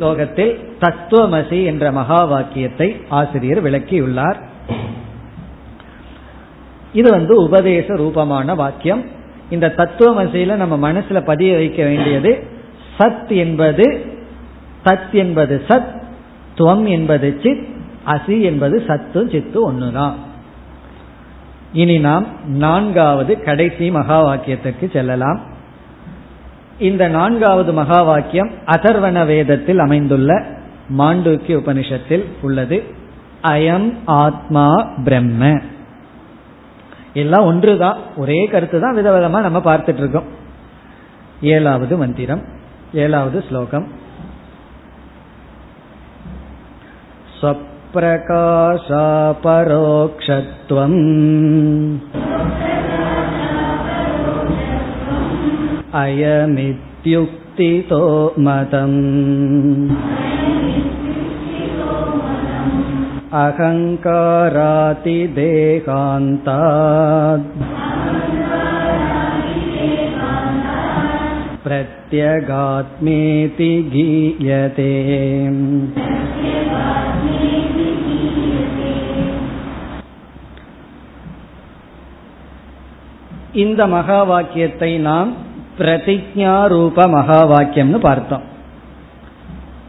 ஸ்லோகத்தில் தத்துவமசி என்ற மகா வாக்கியத்தை ஆசிரியர் விளக்கியுள்ளார். இது வந்து உபதேச ரூபமான வாக்கியம். இந்த தத்துவமசியில நம்ம மனசுல பதிய வைக்க வேண்டியது சத் என்பது தத் என்பது சத் துவம் என்பது சித் அசி என்பது சத்து சித்து ஒண்ணுதான். இனி நாம் நான்காவது கடைசி மகா வாக்கியத்திற்கு செல்லலாம். இந்த நான்காவது மகா வாக்கியம் அதர்வண வேதத்தில் அமைந்துள்ள மாண்டூக்கிய உபனிஷத்தில் உள்ளது அயம் ஆத்மா பிரம்ம எல்லாம் ஒன்றுதான் ஒரே கருத்து தான் விதவிதமா நம்ம பார்த்துட்டு இருக்கோம் ஏழாவது மந்திரம் ஏழாவது ஸ்லோகம் स्वप्रकाशापरोक्षत्वम् अयमित्युक्तितो मतम् अहङ्कारातिदेहान्तात् प्रत्यगात्मेति गीयते இந்த மகா வாக்கியத்தை நாம் பிரதிஜா ரூப மகா வாக்கியம்னு பார்த்தோம்.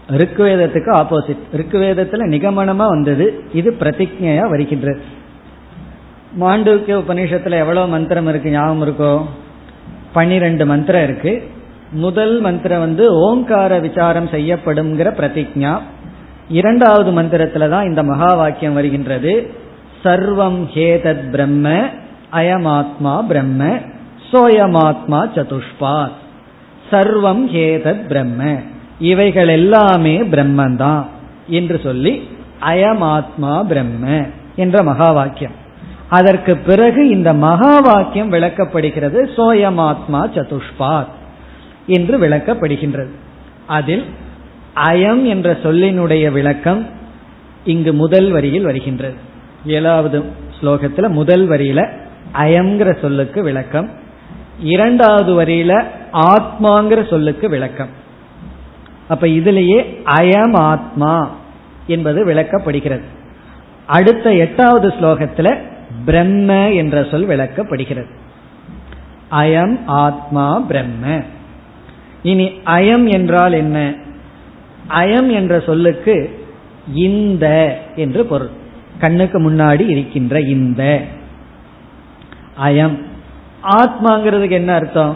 ருக்குவேதத்துக்கு ஆப்போசிட் ருக்குவேதத்துல நிகமனமா வந்தது இது பிரதிஜையா வருகின்றது மாண்டூக்கிய உபநிஷத்துல எவ்வளவு மந்திரம் இருக்கு ஞாபகம் இருக்கோ? பன்னிரெண்டு மந்திரம் இருக்கு. முதல் மந்திரம் வந்து ஓங்கார விசாரம் செய்யப்படுங்கிற பிரதிஜா. இரண்டாவது மந்திரத்துல தான் இந்த மகா வாக்கியம் வருகின்றது. சர்வம் ஹேதத் பிரம்ம அயமாத்மா பிரம்ம. சோயமாத்மா சதுஷ்பாத். சர்வம் ஹேதத் பிரம்ம. இவைகள் எல்லாமே பிரம்மந்தான் என்று சொல்லி அயமாத்மா பிரம்ம என்ற மகா வாக்கியம் அதற்கு பிறகு இந்த மகா வாக்கியம் விளக்கப்படுகிறது சோயமாத்மா சதுஷ்பாத் என்று விளக்கப்படுகின்றது. அதில் அயம் என்ற சொல்லினுடைய விளக்கம் இங்கு முதல் வரியில் வருகின்றது. ஏழாவது ஸ்லோகத்தில் முதல் வரியில அயங்கிற சொல்லுக்கு விளக்கம் இரண்டாவது வரியில ஆத்மாங்கிற சொல்லுக்கு விளக்கம். அப்ப இதுலேயே அயம் ஆத்மா என்பது விளக்கப்படுகிறது. அடுத்த எட்டாவது ஸ்லோகத்துல பிரம்ம என்ற சொல் விளக்கப்படுகிறது. அயம் ஆத்மா பிரம்ம இனி அயம் என்றால் என்ன? அயம் என்ற சொல்லுக்கு இந்த என்று பொருள். கண்ணுக்கு முன்னாடி இருக்கின்ற இந்த. அயம் ஆத்மாங்கிறதுக்கு என்ன அர்த்தம்?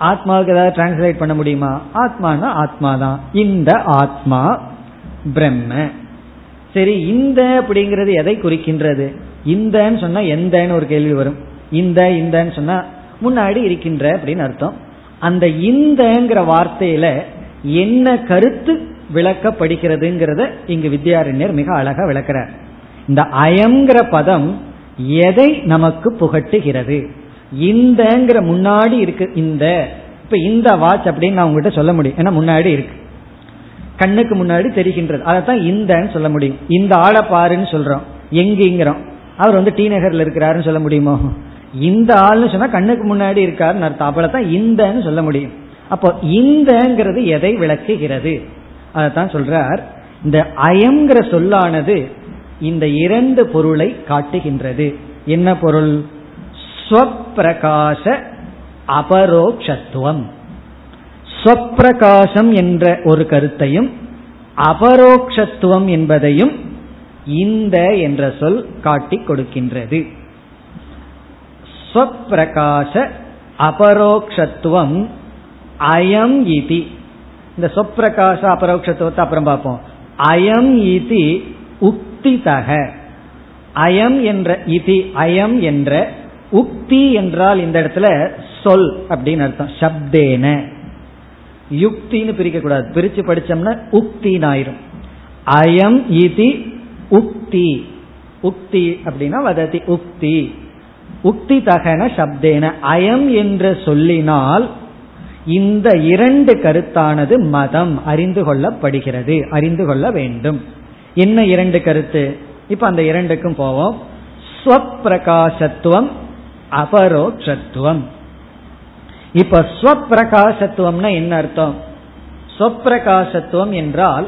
ஆத்மாவுக்கு ஏதாவது டிரான்ஸ்லேட் பண்ண முடியுமா? ஆத்மானா ஆத்மா தான் இந்த ஆத்மா பிரம்ம. சரி இந்த அப்படிங்கிறது எதை குறிக்கின்றது? இந்தன்னு சொன்னா எந்தன்னு ஒரு கேள்வி வரும். இந்த இந்தன்னு சொன்னா முன்னாடி இருக்கின்ற அப்படின்னு அர்த்தம். அந்த இந்தங்கிற வார்த்தையில என்ன கருத்து விளக்கப்படுகிறதுங்கிறத இங்கு வித்யாரண்யர் மிக அழகா விளக்கிறார். இந்த அயங்கிற பதம் எதை நமக்கு புகட்டுகிறது? இந்தங்கிற முன்னாடி இருக்கு இந்த. இப்ப இந்த வாட்ச் அப்படின்னு நான் உங்ககிட்ட சொல்ல முடியும். ஏன்னா முன்னாடி இருக்கு. கண்ணுக்கு முன்னாடி தெரிகின்றது. அதைத்தான் இந்தன்னு சொல்ல முடியும். இந்த ஆளை பாருன்னு சொல்றோம். எங்கிங்கிறோம். அவர் வந்து டி நகர்ல இருக்கிறாருன்னு சொல்ல முடியுமோ? இந்த ஆள்னு சொன்னா கண்ணுக்கு முன்னாடி இருக்காருன்னு அர்த்தம். அப்பள தான் இந்தன்னு சொல்ல முடியும். அப்போ இந்தங்கிறது எதை விளக்குகிறது? அதைத்தான் சொல்றார். இந்த அயங்கிற சொல்லானது இந்த இரண்டு பொருளை காட்டுகின்றது. என்ன பொருள்? ஸ்வப்பிரகாச அபரோக்ஷத்துவம். ஸ்வப்பிரகாசம் என்ற ஒரு கருத்தையும் அபரோக்ஷத்துவம் என்பதையும் இந்த என்ற சொல் காட்டிக் கொடுக்கின்றது. ஸ்வப்பிரகாச அபரோக்ஷத்துவம் அயம் இதி. இந்த சொப்பிரகாச அபரோக்ஷத்துவத்தை அப்புறம் பார்ப்போம். அயம் இதி உக்திதக. அயம் என்ற இதி அயம் என்ற உக்தி என்றால் இந்த இடத்துல சொல் அப்படின்னு அர்த்தம். சப்தேன. யுக்தின்னு பிரிக்க கூடாது பிரிச்சு படிச்சோம்னா உக்தின்னு ஆயிரும். அயம் இதி உக்தி. உக்தி அப்படின்னா வததி. உக்தி. உக்தி தகன சப்தேன. அயம் என்று சொல்லினால் இந்த இரண்டு கருத்தானது மதம். அறிந்து கொள்ளப்படுகிறது. அறிந்து கொள்ள வேண்டும். என்ன இரண்டு கருத்து? இப்ப அந்த இரண்டுக்கும் போவோம். ஸ்வப்பிரகாசத்துவம் அபரோக்ஷத்துவம். இப்ப ஸ்வப்பிரகாசத்துவம்னா என்ன அர்த்தம்? ஸ்வப்பிரகாசத்துவம் என்றால்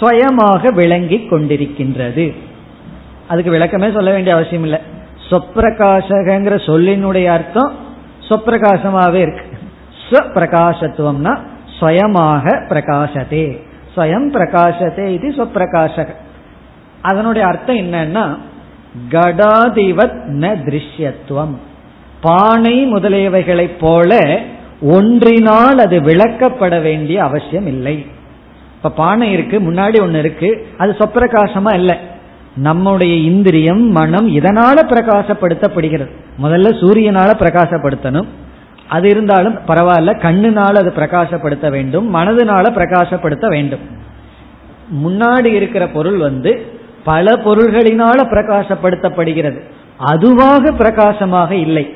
ஸ்வயமாக விளங்கி கொண்டிருக்கின்றது. அதுக்கு விளக்கமே சொல்ல வேண்டிய அவசியம் இல்லை. சொப்பிரகாசகங்கிற சொல்லினுடைய அர்த்தம் சொப்பிரகாசமாகவே இருக்கு. ஸ்வப்பிரகாசத்துவம்னா ஸ்வயமாக பிரகாசதே ஸ்வயம் பிரகாசதே இது சொப்பிரகாசக அதனுடைய அர்த்தம் என்னன்னா கடாதிவத் ந திருஷ்யத்துவம். பானை முதலியவைகளைப் போல ஒன்றினால் அது விளக்கப்பட வேண்டிய அவசியம் இல்லை. இப்ப பானை இருக்கு முன்னாடி ஒன்று இருக்கு அது சொப்பிரகாசமா இல்லை. நம்முடைய இந்திரியம் மனம் இதனால பிரகாசப்படுத்தப்படுகிறது. முதல்ல சூரியனால பிரகாசப்படுத்தணும். அது இருந்தாலும் பரவாயில்ல கண்ணுனால அது பிரகாசப்படுத்த வேண்டும் மனதுனால பிரகாசப்படுத்த வேண்டும். முன்னாடி இருக்கிற பொருள் வந்து பல பொருள்களினால பிரகாசப்படுத்தப்படுகிறது. அதுவாக பிரகாசமாக இல்லை.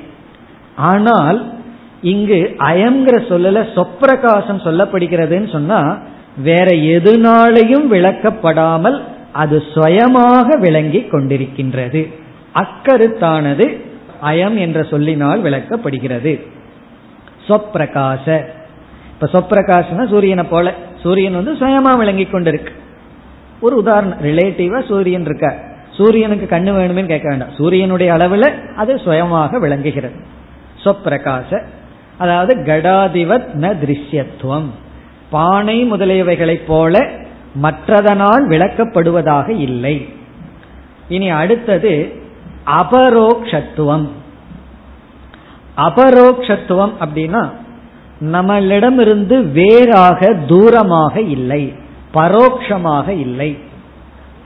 ஆனால் இங்கு அயங்கிற சொல்லல சொப்பிரகாசம் சொல்லப்படுகிறதுன்னு சொன்னா வேற எதுனாலையும் விளக்கப்படாமல் அது சுயமாக விளங்கி கொண்டிருக்கின்றது. அக்கருத்தானது அயம் என்ற சொல்லினால் விளக்கப்படுகிறது. சொப்பிரகாச இப்ப சொப்பிரகாசனா சூரியனை போல. சூரியன் வந்து சுயமா விளங்கி கொண்டிருக்கு. ஒரு உதாரணம் ரிலேட்டிவா சூரியன் இருக்க சூரியனுக்கு கண்ணு வேணுமே கேட்க வேண்டாம். சூரியனுடைய அளவுல அது சுயமாக விளங்குகிறது. ஸ்வப்பிரகாச அதாவது கடாதிவத் ந திருஷ்யத்துவம். பானை முதலியவைகளைப் போல மற்றதனால் விளக்கப்படுவதாக இல்லை. இனி அடுத்தது அபரோக்ஷத்துவம். அபரோக்ஷத்துவம் அப்படின்னா நம்மளிடமிருந்து வேறாக தூரமாக இல்லை பரோக்ஷமாக இல்லை.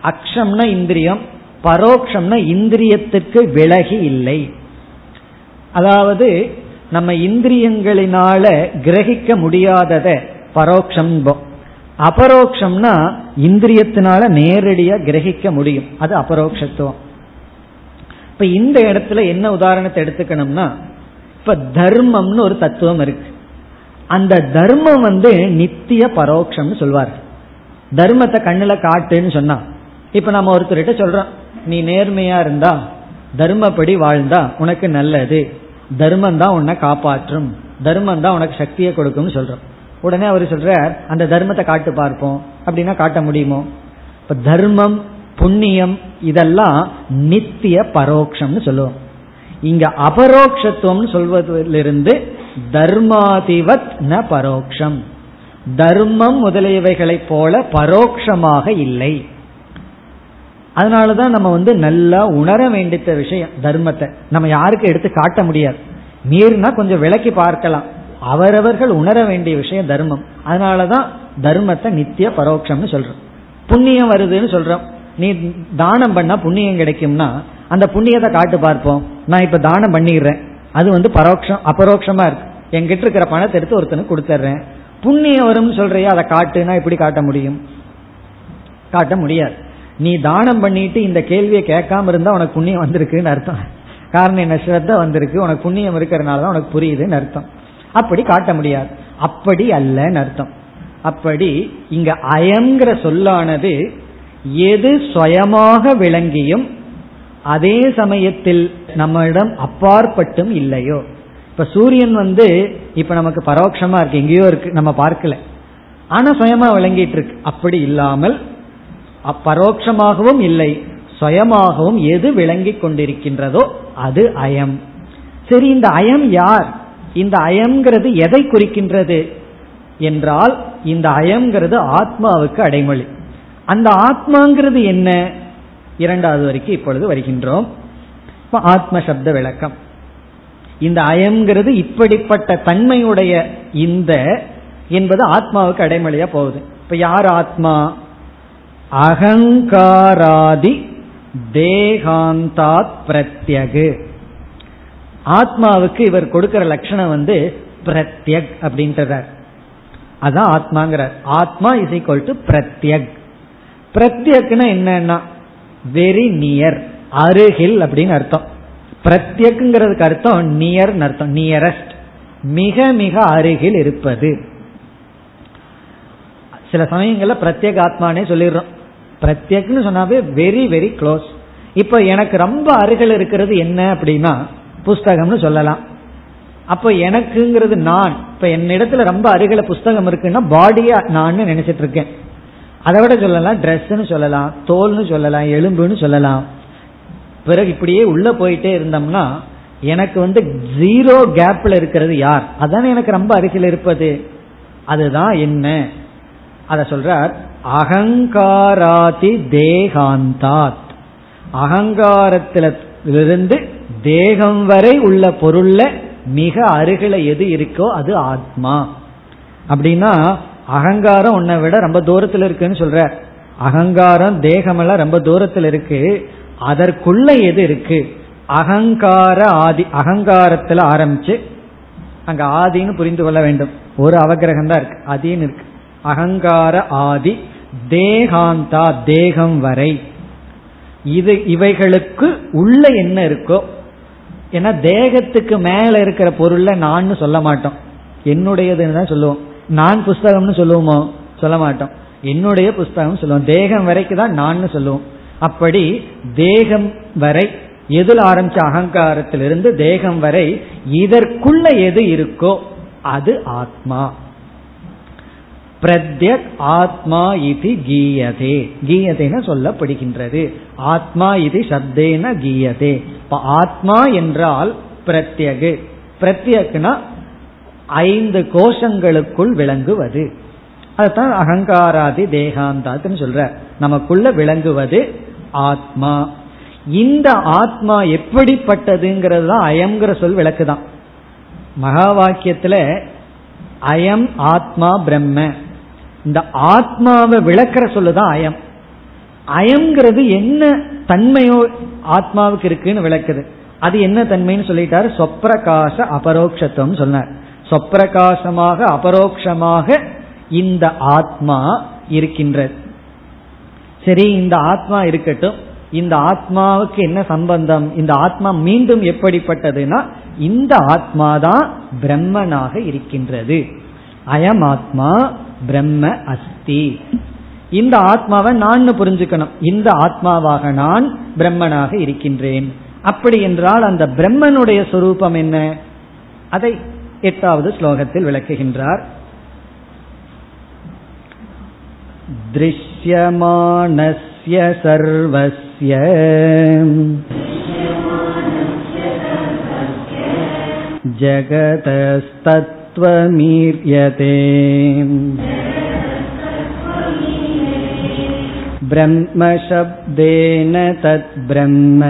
அக்ஷம்னா இந்திரியம் பரோக்ஷம்னா இந்திரியத்திற்கு விலகி இல்லை. அதாவது நம்ம இந்திரியங்களினால கிரகிக்க முடியாதத பரோக்ஷம் அபரோக்ஷம்னா இந்திரியத்தினால நேரடியா கிரகிக்க முடியும். அது அபரோக்ஷத்துவம். இப்ப இந்த இடத்துல என்ன உதாரணத்தை எடுத்துக்கணும்னா இப்ப தர்மம்னு ஒரு தத்துவம் இருக்கு. அந்த தர்மம் வந்து நித்திய பரோட்சம்னு சொல்வார். தர்மத்தை கண்ணுல காட்டுன்னு சொன்னா இப்ப நம்ம ஒருத்தர்கிட்ட சொல்றோம் நீ நேர்மையா இருந்தா தர்மப்படி வாழ்ந்தா உனக்கு நல்லது. தர்மம் தான் உன்னை காப்பாற்றும். தர்மம் தான் உனக்கு சக்தியை கொடுக்கும்னு சொல்றோம். உடனே அவர் சொல்றார் அந்த தர்மத்தை காட்டு பார்ப்போம். அப்படின்னா காட்ட முடியுமோ? இப்ப தர்மம் புண்ணியம் இதெல்லாம் நித்திய பரோக்ஷம்னு சொல்லுவோம். இங்க அபரோக்ஷத்துவம்னு சொல்வதிலிருந்து தர்மாதிவத் ந பரோக்ஷம். தர்மம் முதலியவைகளைப் போல பரோக்ஷமாக இல்லை. அதனாலதான் நம்ம வந்து நல்லா உணர வேண்டிய விஷயம் தர்மத்தை. நம்ம யாருக்கு எடுத்து காட்ட முடியாது. மீறினா கொஞ்சம் விளக்கி பார்க்கலாம். அவரவர்கள் உணர வேண்டிய விஷயம் தர்மம். அதனாலதான் தர்மத்தை நித்திய பரோட்சம்னு சொல்றோம். புண்ணியம் வருதுன்னு சொல்றோம். நீ தானம் பண்ணா புண்ணியம் கிடைக்கும்னா அந்த புண்ணியத்தை காட்டு பார்ப்போம். நான் இப்ப தானம் பண்ணிடுறேன். அது வந்து பரோட்சம் அபரோக்ஷமா இருக்கு. என்கிட்ட இருக்கிற பணத்தை எடுத்து ஒருத்தனுக்கு கொடுத்துட்றேன். புண்ணியம் வரும்னு சொல்றியா அதை காட்டுனா எப்படி காட்ட முடியும்? காட்ட முடியாது. நீ தானம் பண்ணிட்டு இந்த கேள்வியை கேட்காம இருந்தா உனக்கு புண்ணியம் வந்திருக்குன்னு அர்த்தம். காரணம் என்ன? ஸ்ரத்த வந்திருக்கு. உனக்கு புண்ணியம் இருக்கிறனால தான் உனக்கு புரியுதுன்னு அர்த்தம். அப்படி காட்ட முடியாது. அப்படி அல்லன்னு அர்த்தம். அப்படி இங்க அயங்கிற சொல்லானது எது சுயமாக விளங்கியும் அதே சமயத்தில் நம்மிடம் அப்பாற்பட்டும் இல்லையோ. இப்ப சூரியன் வந்து இப்ப நமக்கு பரோட்சமா இருக்கு. எங்கேயோ இருக்கு. நம்ம பார்க்கல. ஆனா சுயமா விளங்கிட்டு இருக்கு. அப்படி இல்லாமல் பரோட்சமாகவும் இல்லை. சுயமாகவும் எது விளங்கி கொண்டிருக்கின்றதோ அது அயம். சரி இந்த அயம் யார்? இந்த அயம்ங்கிறது எதை குறிக்கின்றது? என்றால் இந்த அயம்ங்கிறது ஆத்மாவுக்கு அடைமொழி. அந்த ஆத்மாங்கிறது என்ன? இரண்டாவது வரைக்கும் இப்பொழுது வருகின்றோம். ஆத்ம சப்த விளக்கம். இந்த அயம்ங்கிறது இப்படிப்பட்ட தன்மையுடைய இந்த என்பது ஆத்மாவுக்கு அடைமொழியா போகுது. இப்ப யார் ஆத்மா? அகங்காராதி தேகாந்தாத் பிரத்யகு. ஆத்மாவுக்கு இவர் கொடுக்கிற லட்சணம் வந்து பிரத்யக் அப்படின்றார் அதான் ஆத்மாங்கிறார். ஆத்மா இஸ் ஈக்வல் டு பிரத்யக். பிரத்யக்னா என்னன்னா வெரி நியர் அருகில் அப்படின்னு அர்த்தம். பிரத்யக்குங்கிறதுக்கு அர்த்தம் நியர் அர்த்தம். நியரஸ்ட் மிக மிக அருகில் இருப்பது. சில சமயங்கள்ல பிரத்யேக ஆத்மானே சொல்லிடுறோம். பிரத்யக்னு சொன்னாவே வெரி வெரி க்ளோஸ் இப்ப எனக்கு ரொம்ப அருகில் இருக்கிறது என்ன அப்படின்னா புஸ்தகம்னு சொல்லலாம். அப்ப எனக்குங்கிறது நான். இப்ப என்னிடத்துல ரொம்ப அருகில புஸ்தகம் இருக்குன்னா பாடியா நான் நினைச்சிட்டு இருக்கேன் அதை விட சொல்லலாம் ட்ரெஸ்ன்னு சொல்லலாம் தோல்னு சொல்லலாம் எலும்புன்னு சொல்லலாம். பிறகு இப்படியே உள்ள போயிட்டே இருந்தோம்னா எனக்கு வந்து ஜீரோ கேப்ல இருக்கிறது யார்? அதானே எனக்கு ரொம்ப அருகில் இருப்பது. அதுதான் என்ன? அத சொல்றார் அகங்காராதி தேகாந்தாத். அகங்காரத்திலிருந்து தேகம் வரை உள்ள பொருள்ல மிக அருகில எது இருக்கோ அது ஆத்மா. அப்படின்னா அகங்காரம் உன்னை விட ரொம்ப தூரத்தில் இருக்குன்னு சொல்ற. அகங்காரம் தேகமெல்லாம் ரொம்ப தூரத்தில் இருக்கு. அதற்குள்ள எது இருக்கு? அகங்கார ஆதி அகங்காரத்தில் ஆரம்பிச்சு அங்க ஆதின்னு புரிந்து கொள்ள வேண்டும். ஒரு அவகிரகம் தான் இருக்கு. அதின்னு இருக்கு. அகங்கார ஆதி தேகாந்தா தேகம் வரை. இது இவைகளுக்கு உள்ள என்ன இருக்கோ ஏன்னா தேகத்துக்கு மேல இருக்கிற பொருள்ல நான் சொல்ல மாட்டோம். என்னுடையதுன்னு தான் சொல்லுவோம். நான் புஸ்தகம்னு சொல்லுவோமோ? சொல்ல மாட்டோம். என்னுடைய புஸ்தகம் சொல்லுவோம். தேகம் வரைக்கும் தான் நான் சொல்லுவோம். அப்படி தேகம் வரை எதில் ஆரம்பிச்ச அகங்காரத்திலிருந்து தேகம் வரை இதற்குள்ள எது இருக்கோ அது ஆத்மா. பிரத்யக் ஆத்மா இது கீயதே. கீயதேன சொல்லப்படுகின்றது. ஆத்மா இது சப்தேன கீயதே. இப்ப ஆத்மா என்றால் பிரத்யகு. பிரத்யக்னா ஐந்து கோஷங்களுக்குள் விளங்குவது. அதுதான் அகங்காராதி தேகாந்தாத்துன்னு சொல்ற. நமக்குள்ள விளங்குவது ஆத்மா. இந்த ஆத்மா எப்படிப்பட்டதுங்கிறது தான் அயம்ங்கிற சொல் விளக்குதான். மகா வாக்கியத்துல அயம் ஆத்மா பிரம்ம. இந்த ஆத்மாவை விளக்கிற சொல்லுதான் அயம். அயம்ங்கிறது என்ன தன்மையோ ஆத்மாவுக்கு இருக்குன்னு விளக்குது. அது என்ன தன்மைன்னு சொல்லிட்டாரு? சொப்பிரகாச அபரோக்ஷத்துவம் சொன்னார். சொப்பிரகாசமாக அபரோக்ஷமாக இந்த ஆத்மா இருக்கின்றது. சரி இந்த ஆத்மா இருக்கட்டும். இந்த ஆத்மாவுக்கு என்ன சம்பந்தம்? இந்த ஆத்மா மீண்டும் எப்படிப்பட்டதுன்னா இந்த ஆத்மா தான் பிரம்மனாக இருக்கின்றது. அயம் ஆத்மா பிரம்ம அஸ்தி. இந்த ஆத்மாவை நான் புரிஞ்சுக்கணும். இந்த ஆத்மாவாக நான் பிரம்மனாக இருக்கின்றேன். அப்படி என்றால் அந்த பிரம்மனுடைய சொரூபம் என்ன? அதை எட்டாவது ஸ்லோகத்தில் விளக்குகின்றார். திருஷ்யமானஸ்ய சர்வஸ்ய. जगतस्तत्त्वमीर्यते ब्रह्मशब्देन तद्ब्रह्म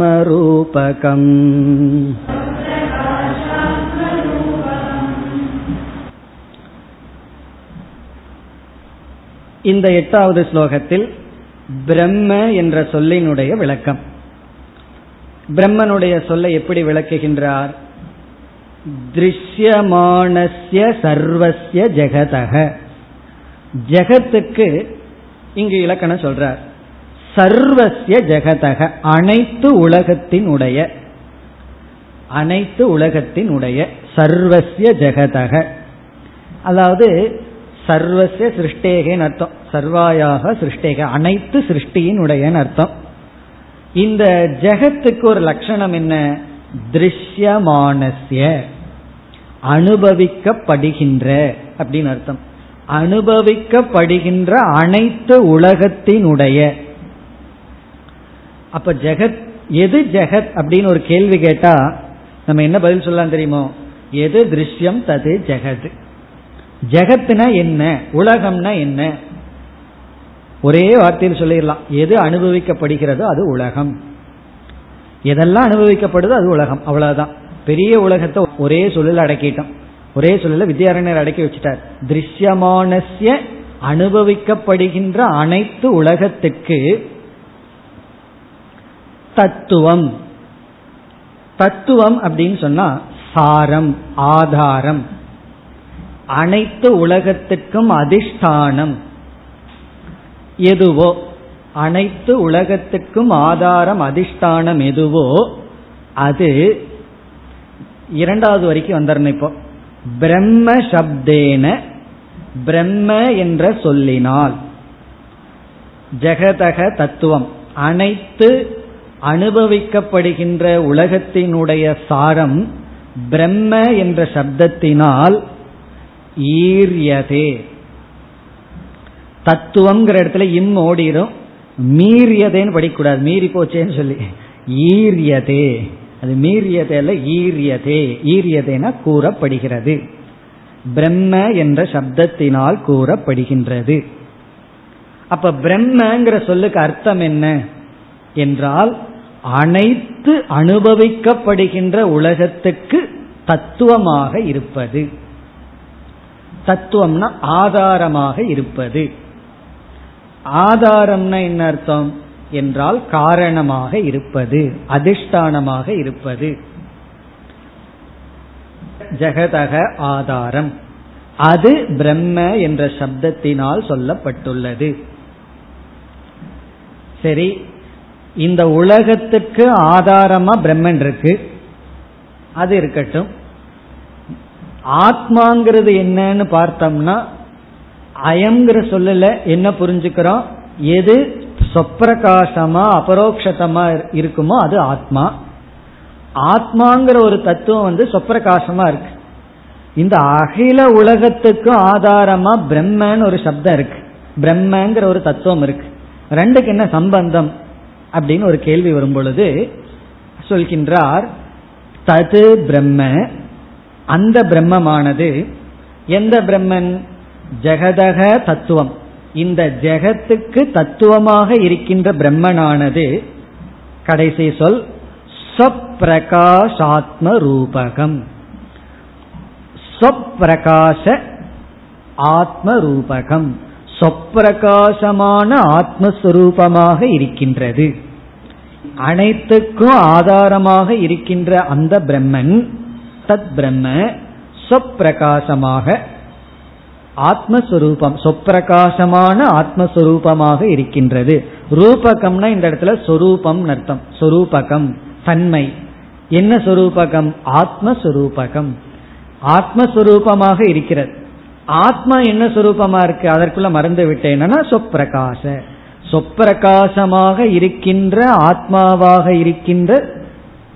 स्वप्रकाशात्मरूपकम् இந்த எட்டாவது ஸ்லோகத்தில் பிரம்ம என்ற சொல்லினுடைய விளக்கம். பிரம்மனுடைய சொல்லை எப்படி விளக்குகின்றார்? திருஷ்யமானசிய சர்வசிய ஜெகதக. ஜெகத்துக்கு இங்கு இலக்கணம் சொல்றார். சர்வசிய ஜெகதக அனைத்து உலகத்தினுடைய அனைத்து உலகத்தினுடைய சர்வசிய ஜெகதக. அதாவது சர்வசிய சிருஷ்டேகன்னு அர்த்தம். சர்வாயாக சிருஷ்டிக அனைத்து சிருஷ்டியினுடையன்னு அர்த்தம். இந்த ஜெகத்துக்கு ஒரு லட்சணம் என்ன? திருஷ்யமானசிய அனுபவிக்கப்படுகின்ற அப்படின்னு அர்த்தம். அனுபவிக்கப்படுகின்ற அனைத்து உலகத்தினுடைய. அப்ப ஜெகத் எது ஜெகத் அப்படின்னு ஒரு கேள்வி கேட்டா நம்ம என்ன பதில் சொல்லலாம் தெரியுமோ? எது திருஷ்யம் தது ஜெகத். ஜெகத்னா என்ன? உலகம்னா என்ன? ஒரே வார்த்தையில் சொல்லிடலாம். எது அனுபவிக்கப்படுகிறதோ அது உலகம். எதெல்லாம் அனுபவிக்கப்படுதோ அது உலகம். அவ்வளவுதான். பெரிய உலகத்தை ஒரே சொல்லில் அடக்கிட்டோம். ஒரே சொல்லில் வித்யாரண்யர் அடக்கி வச்சுட்டார். திருஷ்யமானசிய அனுபவிக்கப்படுகின்ற அனைத்து உலகத்துக்கு தத்துவம். தத்துவம் அப்படின்னு சொன்னா சாரம் ஆதாரம். அனைத்து உலகத்துக்கும் அதிஷ்டானம். எதுவோ? அனைத்து உலகத்துக்கும் ஆதாரம் அதிஷ்டானம் எதுவோ? அது இரண்டாவது வரைக்கும் வந்துடணும் இப்போ. பிரம்ம சப்தேன பிரம்ம என்ற சொல்லினால். ஜெகதக தத்துவம். அனைத்து அனுபவிக்கப்படுகின்ற உலகத்தினுடைய சாரம் பிரம்ம என்ற சப்தத்தினால் ஈரியதே. தத்துவம்ங்கிற இடத்துல இம் ஓடிடும். மீறியதேன்னு படிக்கூடாது மீறி போச்சேன்னு சொல்லி. ஈரியதே அது மீறியதே அல்ல ஈரியதே ஈரியதேனா கூறப்படுகிறது. பிரம்ம என்ற சப்தத்தினால் கூறப்படுகின்றது. அப்ப பிரம்மங்கிற சொல்லுக்கு அர்த்தம் என்ன? என்றால் அனைத்து அனுபவிக்கப்படுகின்ற உலகத்துக்கு தத்துவமாக இருப்பது. தத்துவம்னா ஆதாரமாக இருப்பது. ஆதாரம்னா என்ன அர்த்தம்? என்றால் காரணமாக இருப்பது அதிஷ்டானமாக இருப்பது. ஜெகதக ஆதாரம். அது பிரம்ம என்ற சப்தத்தினால் சொல்லப்பட்டுள்ளது. சரி இந்த உலகத்துக்கு ஆதாரமா பிரம்மன் இருக்கு. அது இருக்கட்டும். ஆத்மாங்கிறது என்னன்னு பார்த்தோம்னா அயம்ங்கிற சொல்லல என்ன புரிஞ்சுக்கிறோம்? எது சொப்பிரகாசமா அபரோக்ஷதமா இருக்குமோ அது ஆத்மா. ஆத்மாங்கிற ஒரு தத்துவம் வந்து சொப்பிரகாசமா இருக்கு. இந்த அகில உலகத்துக்கும் ஆதாரமா பிரம்மன்னு ஒரு சப்தம் இருக்கு. பிரம்மங்கிற ஒரு தத்துவம் இருக்கு. ரெண்டுக்கு என்ன சம்பந்தம்? அப்படின்னு ஒரு கேள்வி வரும் பொழுது சொல்கின்றார் தது பிரம்ம அந்த பிரம்மமானது எந்த பிரம்மன்? ஜெகதக தத்துவம். இந்த ஜெகத்துக்கு தத்துவமாக இருக்கின்ற பிரம்மனானது கடைசி சொல் ஸ்வப்பிரகாஷாத்ம ரூபகம். சொப்பிரகாச ஆத்ம ரூபகம். சொப்பிரகாசமான ஆத்மஸ்வரூபமாக இருக்கின்றது. அனைத்துக்கும் ஆதாரமாக இருக்கின்ற அந்த பிரம்மன் தத் பிரம்ம சொப்பிரகாசமாக ஆத்மஸ்வரூபம் சொப்பிரகாசமான ஆத்மஸ்வரூபமாக இருக்கின்றது. ரூபகம்னா இந்த இடத்துல சொரூபம் அர்த்தம். சொரூபகம் தன்மை. என்ன சொரூபகம்? ஆத்மஸ்வரூபகம். ஆத்மஸ்வரூபமாக இருக்கிறது. ஆத்மா என்ன சுரூபமா இருக்கு? அதற்குள்ள மறந்து விட்டேன்னா சொப்பிரகாச. சொப்பிரகாசமாக இருக்கின்ற ஆத்மாவாக இருக்கின்ற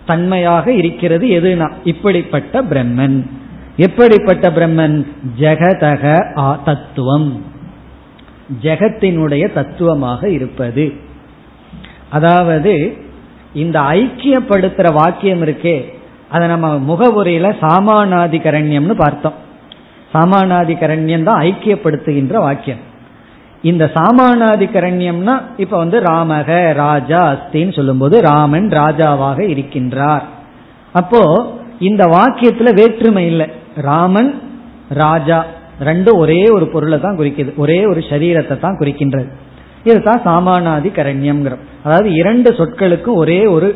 தன்மையாக இருக்கிறது எதுனா? இப்படிப்பட்ட பிரம்மன். எப்படிப்பட்ட பிரம்மன்? ஜெகதக தத்துவம். ஜெகத்தினுடைய தத்துவமாக இருப்பது. அதாவது இந்த ஐக்கியப்படுத்துற வாக்கியம் இருக்கே அதை நம்ம முகவுரையில சாமானாதிகரண்யம்னு பார்த்தோம். சாமானாதிகரண்யம் தான் ஐக்கியப்படுத்துகின்ற வாக்கியம். இந்த சாமானாதிகரண்யம்னா இப்ப வந்து ராமக ராஜா அஸ்தின்னு சொல்லும்போது ராமன் ராஜாவாக இருக்கின்றார். அப்போ இந்த வாக்கியத்துல வேற்றுமை இல்லை. ராமன் ராஜா ரெண்டும் ஒரே ஒரு பொருளை தான் குறிக்கிது. ஒரே ஒரு சரீரத்தை தான் குறிக்கின்றது. இதுதான் சாமானாதி கரண்யம்ங்கிறோம். அதாவது இரண்டு சொற்களுக்கும் ஒரே ஒரு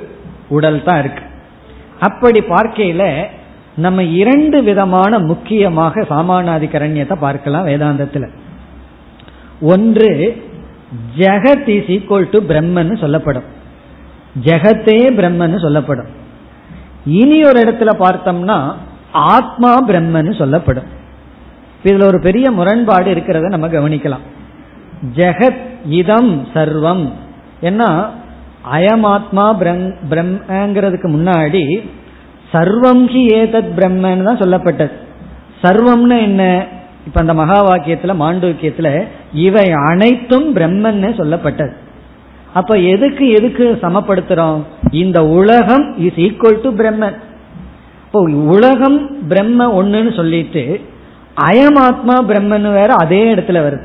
உடல் தான் இருக்கு. அப்படி பார்க்கையில நம்ம இரண்டு விதமான முக்கியமாக சாமானாதி கரண்யத்தை பார்க்கலாம் வேதாந்தத்தில். ஒன்று ஜெகத் இஸ் ஈக்குவல் டு பிரம்மன் சொல்லப்படும். ஜெகத்தே பிரம்மன் சொல்லப்படும். இனி ஒரு இடத்துல பார்த்தோம்னா ஆத்மா பிரம்மன் சொல்லப்படும். இதுல ஒரு பெரிய முரண்பாடு இருக்கிறத நம்ம கவனிக்கலாம். ஜெகத் இதம் சர்வம். ஏன்னா அயமாத்மா பிரம்மங்கிறதுக்கு முன்னாடி சர்வம் ஹி ஏதத் பிரம்மன்னு தான் சொல்லப்பட்டது. சர்வம்னு என்ன? இப்ப அந்த மகா வாக்கியத்துல மாண்டூக்கியத்துல இவை அனைத்தும் பிரம்மன்னு சொல்லப்பட்டது. அப்ப எதுக்கு எதுக்கு சமப்படுத்துறோம்? இந்த உலகம் இஸ் ஈக்குவல் டு பிரம்மன். இப்போ உலகம் பிரம்ம ஒண்ணுன்னு சொல்லிட்டு அயமாத்மா பிரம்மன் வேற அதே இடத்துல வருது.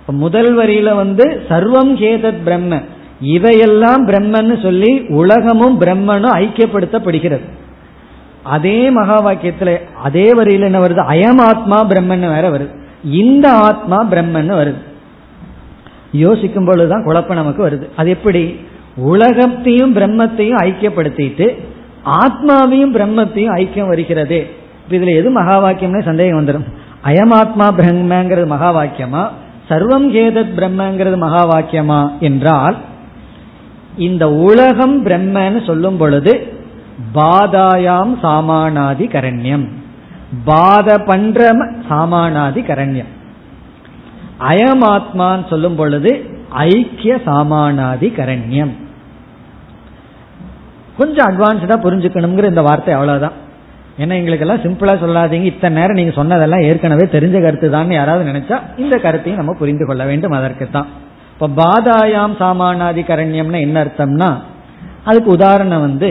இப்போ முதல் வரியில வந்து சர்வம் கேதத் பிரம்ம. இவையெல்லாம் பிரம்மன்னு சொல்லி உலகமும் பிரம்மனும் ஐக்கியப்படுத்தப்படுகிறது. அதே மகா வாக்கியத்துல அதே வரியில என்ன வருது? அயமாத்மா பிரம்மன் வேற வருது. இந்த ஆத்மா பிரம்மன் வருது. யோசிக்கும் பொழுதுதான் குழப்பம் நமக்கு வருது. அது எப்படி? உலகத்தையும் பிரம்மத்தையும் ஐக்கியப்படுத்திட்டு ஆத்மாவையும் பிரம்மத்தையும் ஐக்கியம் வருகிறதே. இதுல எது மகா வாக்கியம்னு சந்தேகம் வந்துடும் அயமாத்மா பிரம்மங்கிறது மகா வாக்கியமா சர்வம் கேதத் பிரம்மங்கிறது மகா வாக்கியமா என்றால் இந்த உலகம் பிரம்மன்னு சொல்லும் பொழுது பாதாயாம் சாமானாதி கரண்யம். பாத பண்ற சாமானாதி கரண்யம். அயமாத்மான்னு சொல்லும் பொழுது ஐக்கிய சாமானாதி கரண்யம். கொஞ்சம் அட்வான்ஸ்டா புரிஞ்சுக்கணுங்கிற இந்த வார்த்தை அவ்வளவுதான். ஏன்னா எங்களுக்கு எல்லாம் சிம்பிளா சொல்லாதீங்க. இத்தனை நேரம் நீங்க சொன்னதெல்லாம் ஏற்கனவே தெரிஞ்ச கருத்து தான் யாராவது நினைச்சா இந்த கருத்தையும் நம்ம புரிந்து கொள்ள வேண்டும். அதற்கு தான் இப்ப பாதாயாம் சாமானாதி கரண்யம்னா என்ன அர்த்தம்னா அதுக்கு உதாரணம் வந்து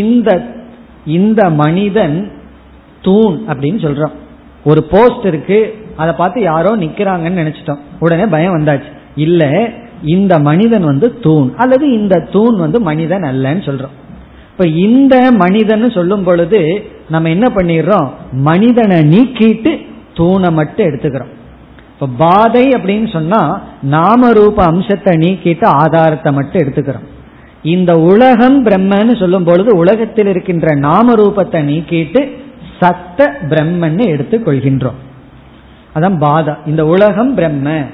இந்த இந்த மனிதன் தூண் அப்படின்னு சொல்றோம். ஒரு போஸ்ட் இருக்கு. அதை பார்த்து யாரோ நிக்கிறாங்கன்னு நினைச்சிட்டோம். உடனே பயம் வந்தாச்சு. இல்ல இந்த மனிதன் வந்து தூண் அல்லது இந்த தூண் வந்து மனிதன் அல்லன்னு சொல்றோம். இப்ப இந்த மனிதன் சொல்லும் பொழுது நம்ம என்ன பண்ணிடுறோம்? மனிதனை நீக்கிட்டு தூணை மட்டும் எடுத்துக்கிறோம். இப்ப பாதை அப்படின்னு சொன்னா நாம ரூப அம்சத்தை நீக்கிட்டு ஆதாரத்தை மட்டும் எடுத்துக்கிறோம். இந்த உலகம் பிரம்மன்னு சொல்லும் பொழுது உலகத்தில் இருக்கின்ற நாம ரூபத்தை நீக்கிட்டு சத்த பிரம்மன்னு எடுத்துக் கொள்கின்றோம் அதான் பாதா. இந்த உலகம் பிரம்ம.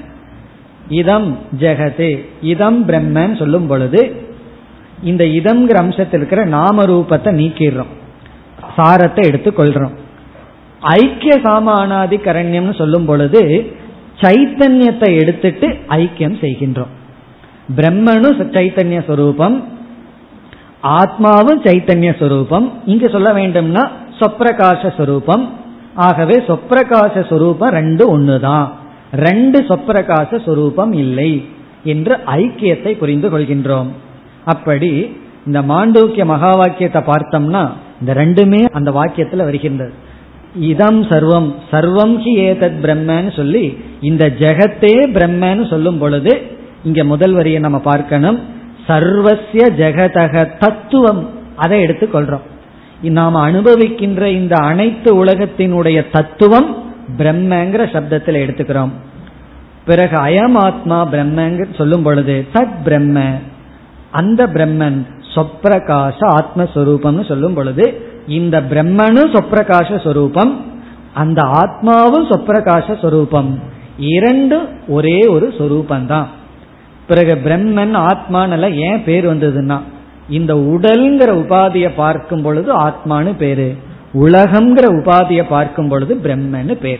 இதம் ஜெகதே இதம் பிரம்மன் சொல்லும் பொழுது இந்த இதம்ங்கிற அம்சத்தில் இருக்கிற நாம ரூபத்தை நீக்கிடுறோம். சாரத்தை எடுத்து கொள்றோம் ஐக்கிய சாமானாதி கரண்யம்னு சொல்லும் பொழுது சைத்தன்யத்தை எடுத்துட்டு ஐக்கியம் செய்கின்றோம். பிரம்மனு சைத்தன்ய சொரூபம் ஆத்மாவும் சைத்தன்ய சொரூபம் இங்கு சொல்ல வேண்டும்னா சொப்பிரகாச சொரூபம். ஆகவே சொப்பிரகாச சொரூபம் ரெண்டு ஒண்ணுதான். ரெண்டு சொப்பிரகாச சொரூபம் இல்லை என்று ஐக்கியத்தை புரிந்து கொள்கின்றோம். அப்படி இந்த மாண்டூக்கிய மகா வாக்கியத்தை பார்த்தோம்னா இந்த ரெண்டுமே அந்த வாக்கியத்துல வருகின்றது. இதம் சர்வம் சர்வம் ஹி ஏதத் பிரம்மன்னு சொல்லி இந்த ஜெகத்தே பிரம்மன்னு சொல்லும் பொழுது இங்க முதல் வரியை நம்ம பார்க்கணும். சர்வசிய ஜெகதக தத்துவம். அதை எடுத்துக்கொள்றோம் நாம் அனுபவிக்கின்ற இந்த அனைத்து உலகத்தினுடைய தத்துவம் பிரம்மங்கிற சப்தத்தில் எடுத்துக்கிறோம். பிறகு அயம் ஆத்மா பிரம்மங்க சொல்லும் பொழுது தத் பிரம்ம அந்த பிரம்மன் சொப்பிரகாச ஆத்மஸ்வரூபம்னு சொல்லும் பொழுது இந்த பிரம்மனும் சொப்பிரகாச சொரூபம் அந்த ஆத்மாவும் சொப்பிரகாச சொரூபம் இரண்டும் ஒரே ஒரு சொரூபந்தான் பிறகு பிரம்மன் ஆத்மானல ஏன் பேர் வந்ததுன்னா இந்த உடல்ங்கிற உபாதியை பார்க்கும் பொழுது ஆத்மானு பேரு. உலகம்ங்கிற உபாதியை பார்க்கும் பொழுது பிரம்மன்னு பேர்.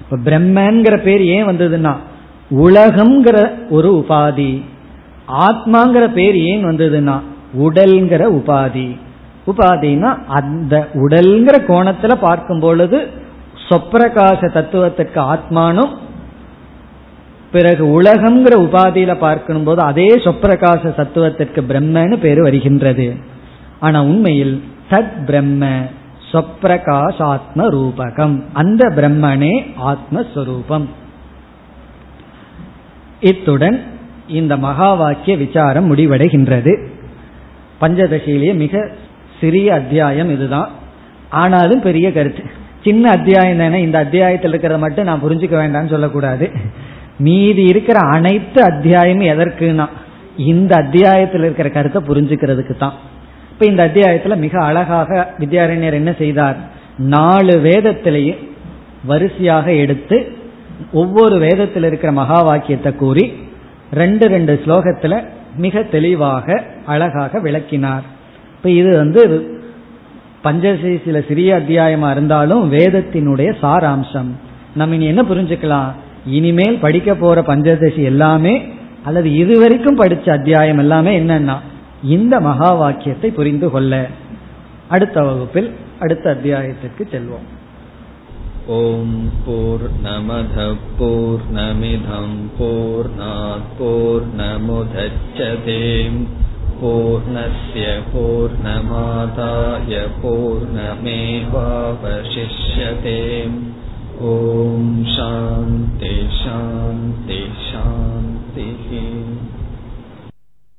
இப்ப பிரம்மன்கிற பேர் ஏன் வந்ததுன்னா உலகம்ங்கிற ஒரு உபாதி ஆத்மாங்கிற பேர் ஏன் வந்ததுன்னா உடல்ங்கிற உபாதி. உபாதினா அந்த உடல்ங்கிற கோணத்துல பார்க்கும் பொழுது சொப்பிரகாச தத்துவத்துக்கு ஆத்மானும் பிறகு உலகம்ங்கிற உபாதியில பார்க்கும் போது அதே சொப்பிரகாச தத்துவத்திற்கு பிரம்மன்னு பேர் வருகின்றது. ஆனா உண்மையில் சத் பிரம்ம சொப்பிரகாசாத்ம ரூபகம் அந்த பிரம்மனே ஆத்மஸ்வரூபம். இத்துடன் இந்த மகா வாக்கிய விசாரம் முடிவடைகின்றது. பஞ்சதசியிலேயே மிக சிறிய அத்தியாயம் இதுதான். ஆனாலும் பெரிய கருத்து. சின்ன அத்தியாயம் தானே இந்த அத்தியாயத்தில் இருக்கிறத மட்டும் நான் புரிஞ்சுக்க வேண்டாம்னு சொல்லக்கூடாது. மீதி இருக்கிற அனைத்து அத்தியாயமும் எதற்குனா இந்த அத்தியாயத்தில் இருக்கிற கருத்தை புரிஞ்சுக்கிறதுக்கு தான் இப்ப இந்த அத்தியாயத்துல மிக அழகாக வித்யாரண்யர் என்ன செய்தார்? நாலு வேதத்திலேயே வரிசையாக எடுத்து ஒவ்வொரு வேதத்தில் இருக்கிற மகா வாக்கியத்தை கூறி ரெண்டு ரெண்டு ஸ்லோகத்துல மிக தெளிவாக அழகாக விளக்கினார். இப்ப இது வந்து பஞ்சசி சில சிறிய அத்தியாயமா இருந்தாலும் வேதத்தினுடைய சாராம்சம். நம்ம இனி என்ன புரிஞ்சுக்கலாம்? இனிமேல் படிக்க போற பஞ்சதசி எல்லாமே அல்லது இதுவரைக்கும் படிச்ச அத்தியாயம் எல்லாமே என்னன்னா இந்த மகா வாக்கியத்தை புரிந்து கொள்ள அடுத்த வகுப்பில் அடுத்த அத்தியாயத்திற்கு செல்வோம் ஓம் போர் நமத போர் நமிதம் போர் போர் நமுதச்சதேம் பூர்ணய பூர்ணமாதாய பூர்ணமேவாவசிஷ்யதேம் ॐ शान्ति शान्ति